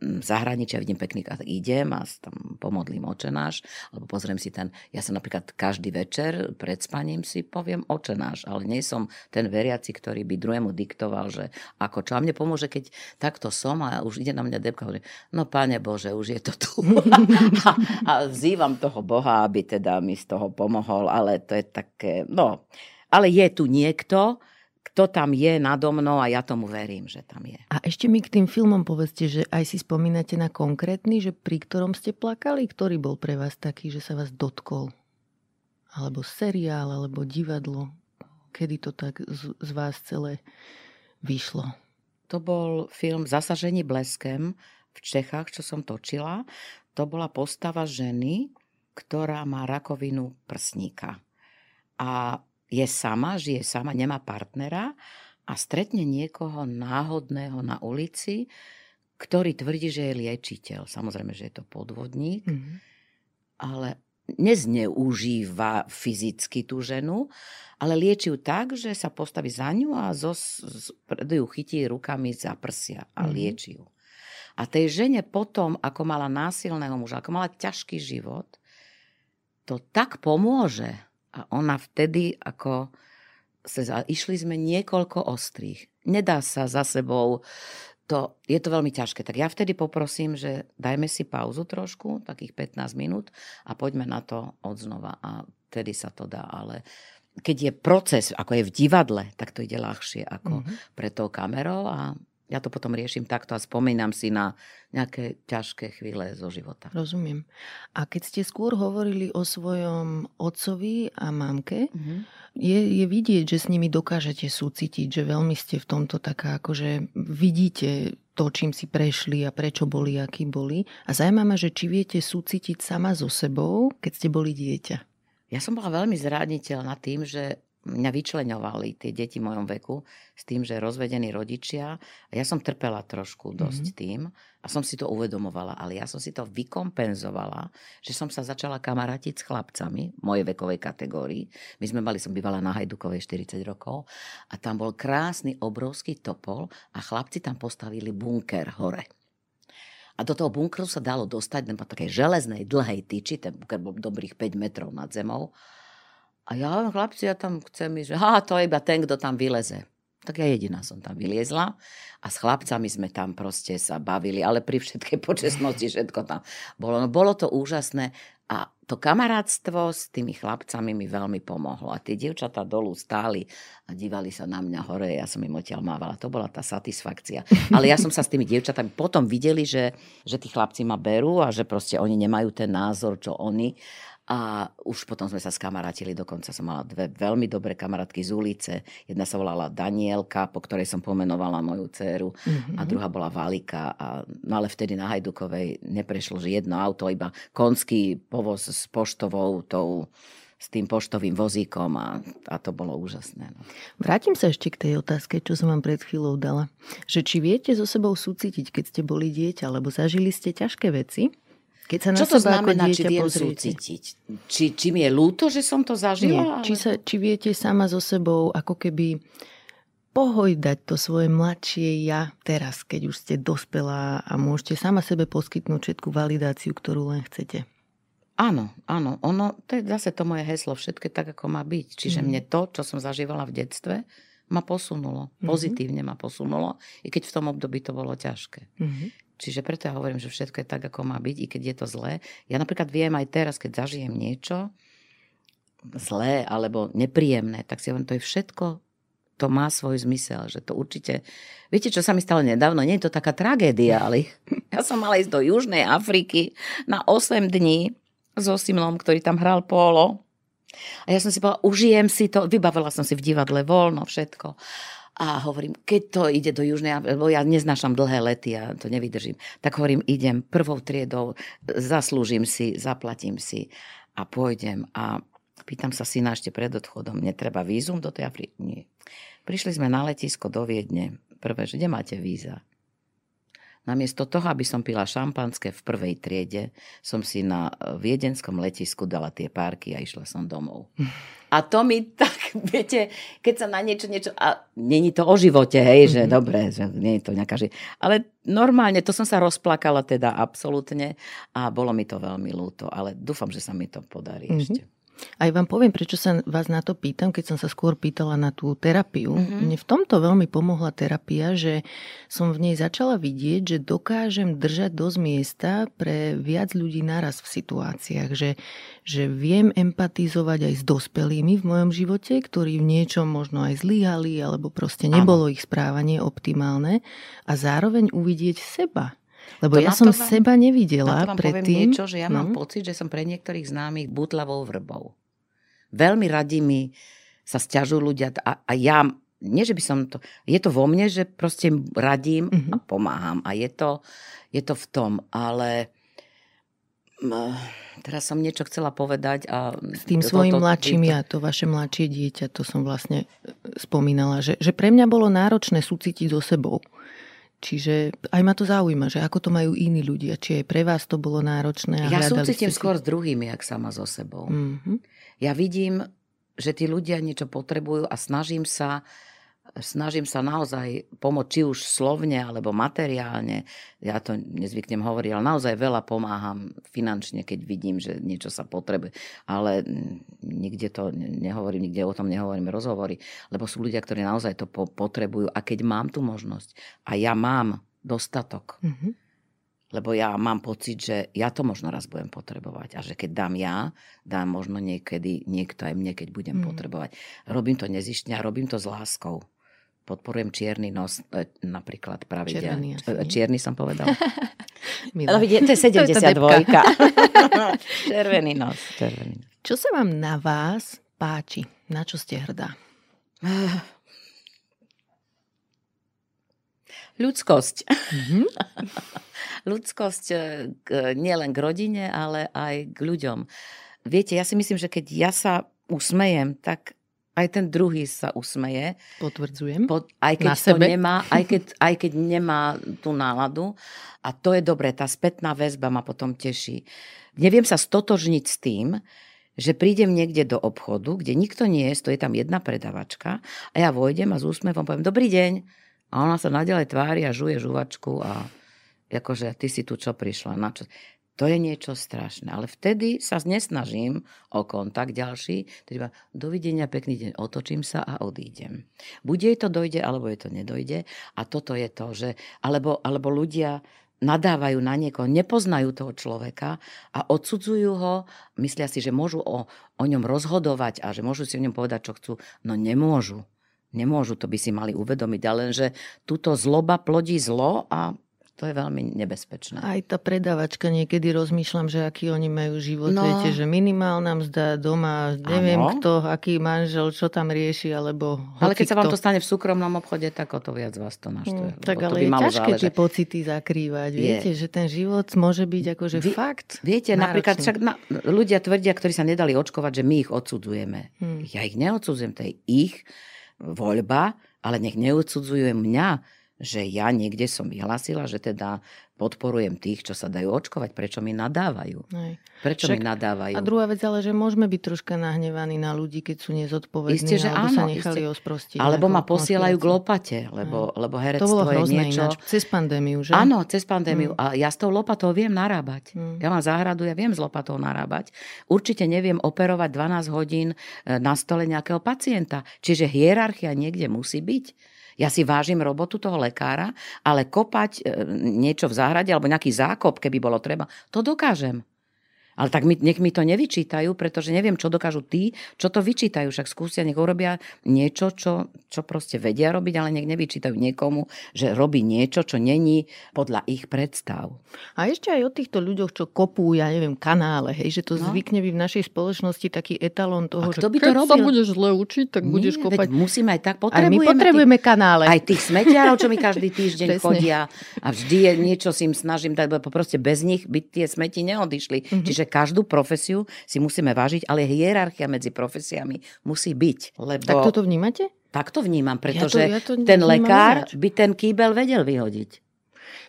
v zahraničí a vidím pekný, tak idem a tam pomodlím očenáš, alebo pozriem si ten, ja som napríklad každý večer pred spaním si poviem očenáš, ale nie som ten veriaci, ktorý by druhému diktoval, že ako čo. A mne pomôže, keď takto som a už ide na mňa debka, hovorí, no pane Bože, už je to tu. *laughs* a, a vzývam toho Boha, aby teda mi z toho pomohol, ale to je také, no, ale je tu niekto, kto tam je nado mnou a ja tomu verím, že tam je. A ešte mi k tým filmom povedzte, že aj si spomínate na konkrétny, že pri ktorom ste plakali, ktorý bol pre vás taký, že sa vás dotkol? Alebo seriál, alebo divadlo? Kedy to tak z, z vás celé vyšlo? To bol film Zasažení bleskem v Čechách, čo som točila. To bola postava ženy, ktorá má rakovinu prsníka. A je sama, žije sama, nemá partnera a stretne niekoho náhodného na ulici, ktorý tvrdí, že je liečiteľ. Samozrejme, že je to podvodník, mm-hmm. ale nezneužíva fyzicky tú ženu, ale lieči ju tak, že sa postaví za ňu a zo, z, ju chytí rukami za prsia a mm-hmm. lieči ju. A tej žene potom, ako mala násilného muža, ako mala ťažký život, to tak pomôže. A ona vtedy, ako sa, išli sme niekoľko ostrých. Nedá sa za sebou to, je to veľmi ťažké. Tak ja vtedy poprosím, že dajme si pauzu trošku, takých 15 minút a poďme na to odznova a vtedy sa to dá. Ale keď je proces, ako je v divadle, tak to ide ľahšie ako mm-hmm. pred tou kamerou a ja to potom riešim takto a spomínam si na nejaké ťažké chvíle zo života. Rozumiem. A keď ste skôr hovorili o svojom otcovi a mamke, mm-hmm. je, je vidieť, že s nimi dokážete súcitiť, že veľmi ste v tomto taká, akože vidíte to, čím si prešli a prečo boli, akí boli. A zaujímavé, že či viete súcitiť sama so sebou, keď ste boli dieťa. Ja som bola veľmi zraniteľná tým, že mňa vyčleňovali tie deti v mojom veku s tým, že rozvedení rodičia. A ja som trpela trošku dosť mm-hmm. tým a som si to uvedomovala, ale ja som si to vykompenzovala, že som sa začala kamarátiť s chlapcami mojej vekovej kategórii. My sme mali, som bývala na Hajdukovej 40 rokov a tam bol krásny obrovský topol a chlapci tam postavili bunker hore. A do toho bunkru sa dalo dostať na takej železnej, dlhej tyči, ten bunker bol dobrých 5 metrov nad zemou. A ja, chlapci, ja tam chcem ísť, že ha, to je iba ten, kto tam vyleze. Tak ja jediná som tam vyliezla a s chlapcami sme tam proste sa bavili, ale pri všetkej počesnosti všetko tam bolo. No bolo to úžasné a to kamarátstvo s tými chlapcami mi veľmi pomohlo. A tie dievčatá dolu stáli a dívali sa na mňa hore, ja som im odtiaľ mávala. To bola tá satisfakcia. Ale ja som sa s tými dievčatami potom videli, že, že tí chlapci ma berú a že proste oni nemajú ten názor, čo oni. A už potom sme sa skamarátili, dokonca som mala dve veľmi dobré kamarátky z ulice. Jedna sa volala Danielka, po ktorej som pomenovala moju dceru mm-hmm. a mhm. druhá bola Valika. A, no ale vtedy na Hajdukovej neprešlo, že jedno auto, iba konský povoz s poštovou, tou s tým poštovým vozíkom a, a to bolo úžasné. No. Vrátim sa ešte k tej otázke, čo som vám pred chvíľou dala. Že či viete so sebou súcitiť, keď ste boli dieťa, lebo zažili ste ťažké veci keď sa na Čo to znamená, či viem súcitiť? Či, či mi je ľúto, že som to zažila? Nie, ale... či, sa, či viete sama so sebou ako keby pohojdať to svoje mladšie ja teraz, keď už ste dospelá a môžete sama sebe poskytnúť všetku validáciu, ktorú len chcete. Áno, áno. Ono, to je zase to moje heslo, všetko tak, ako má byť. Čiže mm. mne to, čo som zažívala v detstve, ma posunulo. Mm-hmm. Pozitívne ma posunulo, i keď v tom období to bolo ťažké. Mm-hmm. Čiže preto ja hovorím, že všetko je tak, ako má byť, i keď je to zlé. Ja napríklad viem aj teraz, keď zažijem niečo zlé alebo nepríjemné, tak si hovorím, to je všetko, to má svoj zmysel, že to určite... Viete, čo sa mi stalo nedávno? Nie je to taká tragédia, ale *laughs* ja som mala ísť do Južnej Afriky na 8 dní so Simlom, ktorý tam hral polo. A ja som si povedala, užijem si to, vybavila som si v divadle voľno, všetko. A hovorím, keď to ide do Južnej, lebo ja neznášam dlhé lety a to nevydržím, tak hovorím, idem prvou triedou, zaslúžim si, zaplatím si a pôjdem. A pýtam sa syna ešte pred odchodom, netreba vízum do tej Afriky? Nie. Prišli sme na letisko do Viedne. Prvé, že kde máte víza? Namiesto toho, aby som pila šampanské v prvej triede, som si na viedenskom letisku dala tie párky a išla som domov. A to mi tak, *laughs* viete, keď sa na niečo, niečo, a není to o živote, hej, že mm-hmm. dobre, že nie je to nejaká, že, ale normálne, to som sa rozplakala teda absolútne a bolo mi to veľmi ľúto, ale dúfam, že sa mi to podarí mm-hmm. ešte. Aj vám poviem, prečo sa vás na to pýtam, keď som sa skôr pýtala na tú terapiu. Mm-hmm. Mne v tomto veľmi pomohla terapia, že som v nej začala vidieť, že dokážem držať dosť miesta pre viac ľudí naraz v situáciách. Že, že viem empatizovať aj s dospelými v mojom živote, ktorí v niečom možno aj zlyhali, alebo proste nebolo ich správanie optimálne. A zároveň uvidieť seba lebo to ja som vám, seba nevidela vám predtým. niečo, že ja no. mám pocit, že som pre niektorých známych butlavou vrbou. Veľmi radi mi sa stiažujú ľudia a, a ja, nie že by som to, je to vo mne, že proste radím uh-huh. a pomáham a je to, je to v tom, ale teraz som niečo chcela povedať. A S tým to, svojim to, mladším, ja, to vaše mladšie dieťa, to som vlastne e, spomínala, že, že pre mňa bolo náročné súcitiť so sebou. Čiže aj ma to zaujíma, že ako to majú iní ľudia. Či aj pre vás to bolo náročné. A ja súcitím si... skôr s druhými, jak sama so sebou. Mm-hmm. Ja vidím, že tí ľudia niečo potrebujú a snažím sa snažím sa naozaj pomôcť, či už slovne alebo materiálne. Ja to nezvyknem hovoriť, ale naozaj veľa pomáham finančne, keď vidím, že niečo sa potrebuje. Ale nikde to nehovorím, nikde o tom nehovorím rozhovory, lebo sú ľudia, ktorí naozaj to potrebujú. A keď mám tú možnosť a ja mám dostatok, mm-hmm lebo ja mám pocit, že ja to možno raz budem potrebovať a že keď dám ja, dám možno niekedy niekto aj mne, keď budem mm. potrebovať. Robím to nezištne a robím to s láskou podporujem čierny nos, e, napríklad pravidelne. Červený, čierny som povedal. *laughs* Vidie, to je 72. *laughs* červený nos. Červený. Čo sa vám na vás páči? Na čo ste hrdá? *sighs* Ľudskosť. Mm-hmm. *laughs* Ľudskosť e, k, nielen k rodine, ale aj k ľuďom. Viete, ja si myslím, že keď ja sa usmejem, tak aj ten druhý sa usmeje. Potvrdzujem. Po, aj keď Na to sebe. nemá, *laughs* aj keď, aj keď nemá tú náladu. A to je dobré, tá spätná väzba ma potom teší. Neviem sa stotožniť s tým, že prídem niekde do obchodu, kde nikto nie je, stojí tam jedna predavačka a ja vojdem a s úsmevom poviem dobrý deň. A ona sa nadalej tvári a žuje žuvačku a akože ty si tu čo prišla, na čo? To je niečo strašné. Ale vtedy sa nesnažím o kontakt ďalší. Teda dovidenia, pekný deň, otočím sa a odídem. Buď jej to dojde, alebo jej to nedojde. A toto je to, že... Alebo, alebo ľudia nadávajú na niekoho, nepoznajú toho človeka a odsudzujú ho, myslia si, že môžu o, o ňom rozhodovať a že môžu si o ňom povedať, čo chcú. No nemôžu. Nemôžu, to by si mali uvedomiť, ale že túto zloba plodí zlo a to je veľmi nebezpečné. Aj tá predavačka niekedy rozmýšľam, že aký oni majú život. No. Viete, že minimálna mzda doma, neviem ano. kto, aký manžel, čo tam rieši, alebo Ale keď sa vám to stane v súkromnom obchode, tak o to viac vás to naštve. Hmm, tak ale je ťažké záležať. tie pocity zakrývať. Je. Viete, že ten život môže byť akože Vy, fakt Viete, náročný. napríklad však na, ľudia tvrdia, ktorí sa nedali očkovať, že my ich odsudzujeme. Hmm. Ja ich neodsudzujem, to je ich voľba, ale nech neodsudzujú mňa že ja niekde som vyhlásila, že teda podporujem tých, čo sa dajú očkovať. Prečo mi nadávajú? Aj. Prečo Však, mi nadávajú? A druhá vec ale, že môžeme byť troška nahnevaní na ľudí, keď sú nezodpovední, isté, že alebo áno, sa nechali isté. osprostiť. Alebo ma posielajú k lopate, lebo, lebo herectvo to je niečo... Ináč. Cez pandémiu, že? Áno, cez pandémiu. Hmm. A ja s tou lopatou viem narábať. Hmm. Ja mám záhradu, ja viem s lopatou narábať. Určite neviem operovať 12 hodín e, na stole nejakého pacienta. Čiže hierarchia niekde musí byť. Ja si vážim robotu toho lekára, ale kopať e, niečo v záhrade alebo nejaký zákop, keby bolo treba, to dokážem. Ale tak mi, nech mi to nevyčítajú, pretože neviem, čo dokážu tí, čo to vyčítajú. Však skúsia, nech urobia niečo, čo, čo proste vedia robiť, ale nech nevyčítajú niekomu, že robí niečo, čo není podľa ich predstav. A ešte aj o týchto ľuďoch, čo kopú, ja neviem, kanále, hej, že to no. zvykne byť v našej spoločnosti taký etalón toho, že by to keď robil? sa budeš zle učiť, tak Nie, budeš kopať. musíme aj tak, potrebujeme. Aj my potrebujeme tých, kanále. Aj tých smetiarov, čo mi každý *laughs* týždeň chodia a vždy je niečo si im snažím dať, lebo proste bez nich by tie smeti neodišli. Mm-hmm. Čiže že každú profesiu si musíme vážiť, ale hierarchia medzi profesiami musí byť. Lebo... Tak toto vnímate? Tak to vnímam, pretože ja to, ja to ten lekár ináč. by ten kýbel vedel vyhodiť.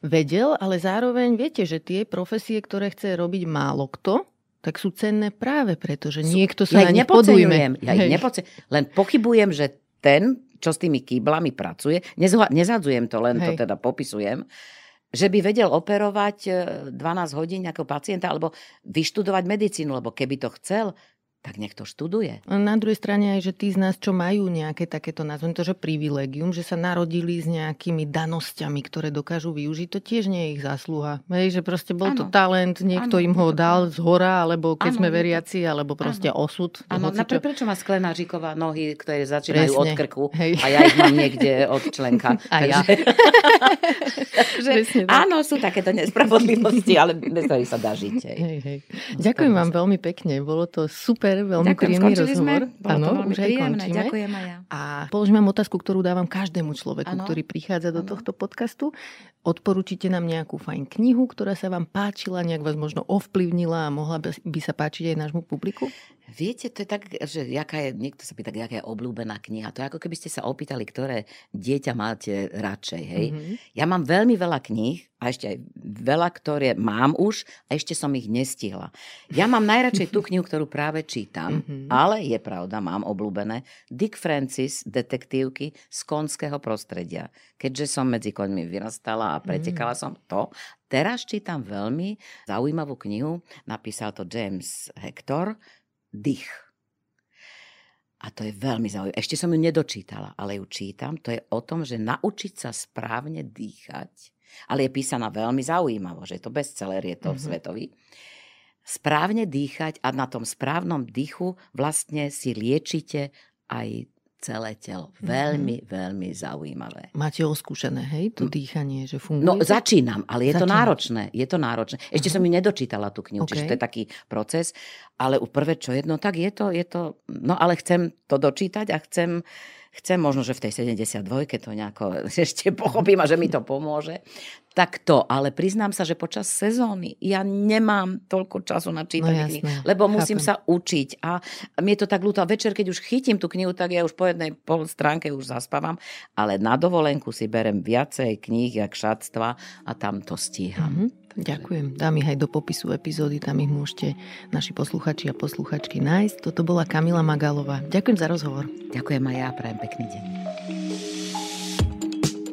Vedel, ale zároveň viete, že tie profesie, ktoré chce robiť málo kto, tak sú cenné práve preto, že niekto sa ja na nich podujme. Ja ich nepodceňujem. Len pochybujem, že ten, čo s tými kýblami pracuje, nezadzujem to, len Hej. to teda popisujem, že by vedel operovať 12 e, hodín nejakého pacienta alebo vyštudovať medicínu, lebo keby to chcel, tak nech to študuje. Na druhej strane aj, že tí z nás, čo majú nejaké takéto, nazvem to, že privilegium, že sa narodili s nejakými danosťami, ktoré dokážu využiť, to tiež nie je ich zásluha. Hej, že proste bol ano. to talent, niekto ano, im ho dal z hora, alebo keď ano, sme veriaci, alebo proste ano. osud. Áno, napríklad prečo má Sklenáříková nohy, ktoré začínajú Presne. od krku Hej. a ja ich mám niekde od členka. *laughs* A Takže... ja. *laughs* že, áno, sú takéto nespravodlivosti, ale bez ktorých sa dá žiť. Hej. Hej, hej. Ďakujem vám veľmi pekne, bolo to super super, veľmi Ďakujem, príjemný rozhovor. Áno, už aj končíme. Ďakujem aj ja. A položím vám otázku, ktorú dávam každému človeku, ano. ktorý prichádza do ano. tohto podcastu. Odporúčite nám nejakú fajn knihu, ktorá sa vám páčila, nejak vás možno ovplyvnila a mohla by sa páčiť aj nášmu publiku? Viete, to je tak, že jaká je, niekto sa pýta, jaká je obľúbená kniha. To je ako keby ste sa opýtali, ktoré dieťa máte radšej, hej. Mm-hmm. Ja mám veľmi veľa kníh a ešte aj veľa, ktoré mám už a ešte som ich nestihla. Ja mám najradšej tú *laughs* knihu, ktorú práve čítam, mm-hmm. ale je pravda, mám obľúbené Dick Francis, detektívky z konského prostredia. Keďže som medzi koňmi vyrastala a pretekala mm-hmm. som to, teraz čítam veľmi zaujímavú knihu, napísal to James Hector, dých. A to je veľmi zaujímavé. Ešte som ju nedočítala, ale ju čítam. To je o tom, že naučiť sa správne dýchať. Ale je písaná veľmi zaujímavo, že je to bestseller, je to mm-hmm. svetový. Správne dýchať a na tom správnom dýchu vlastne si liečite aj celé telo. Mhm. Veľmi, mm-hmm. veľmi zaujímavé. Máte oskúšené, hej, to dýchanie, že funguje? No, začínam, ale je Začínam. to náročné. Je to náročné. Ešte uh-huh. som ju nedočítala, tú knihu, okay. čiže to je taký proces. Ale prvé, čo jedno, tak je to, je to, no ale chcem to dočítať a chcem chcem možno, že v tej 72 to nejako *laughs* ešte pochopím a že mi to pomôže. Tak to, ale priznám sa, že počas sezóny ja nemám toľko času na čítanie no, lebo musím chápem. sa učiť a mi je to tak ľúto. Večer, keď už chytím tú knihu, tak ja už po jednej pol stránke už zaspávam, ale na dovolenku si berem viacej kníh, jak šatstva a tam to stíham. Mm-hmm. Ďakujem. Dám ich aj do popisu epizódy, tam ich môžete naši posluchači a posluchačky nájsť. Toto bola Kamila Magalová. Ďakujem za rozhovor. Ďakujem aj ja, prajem pekný deň.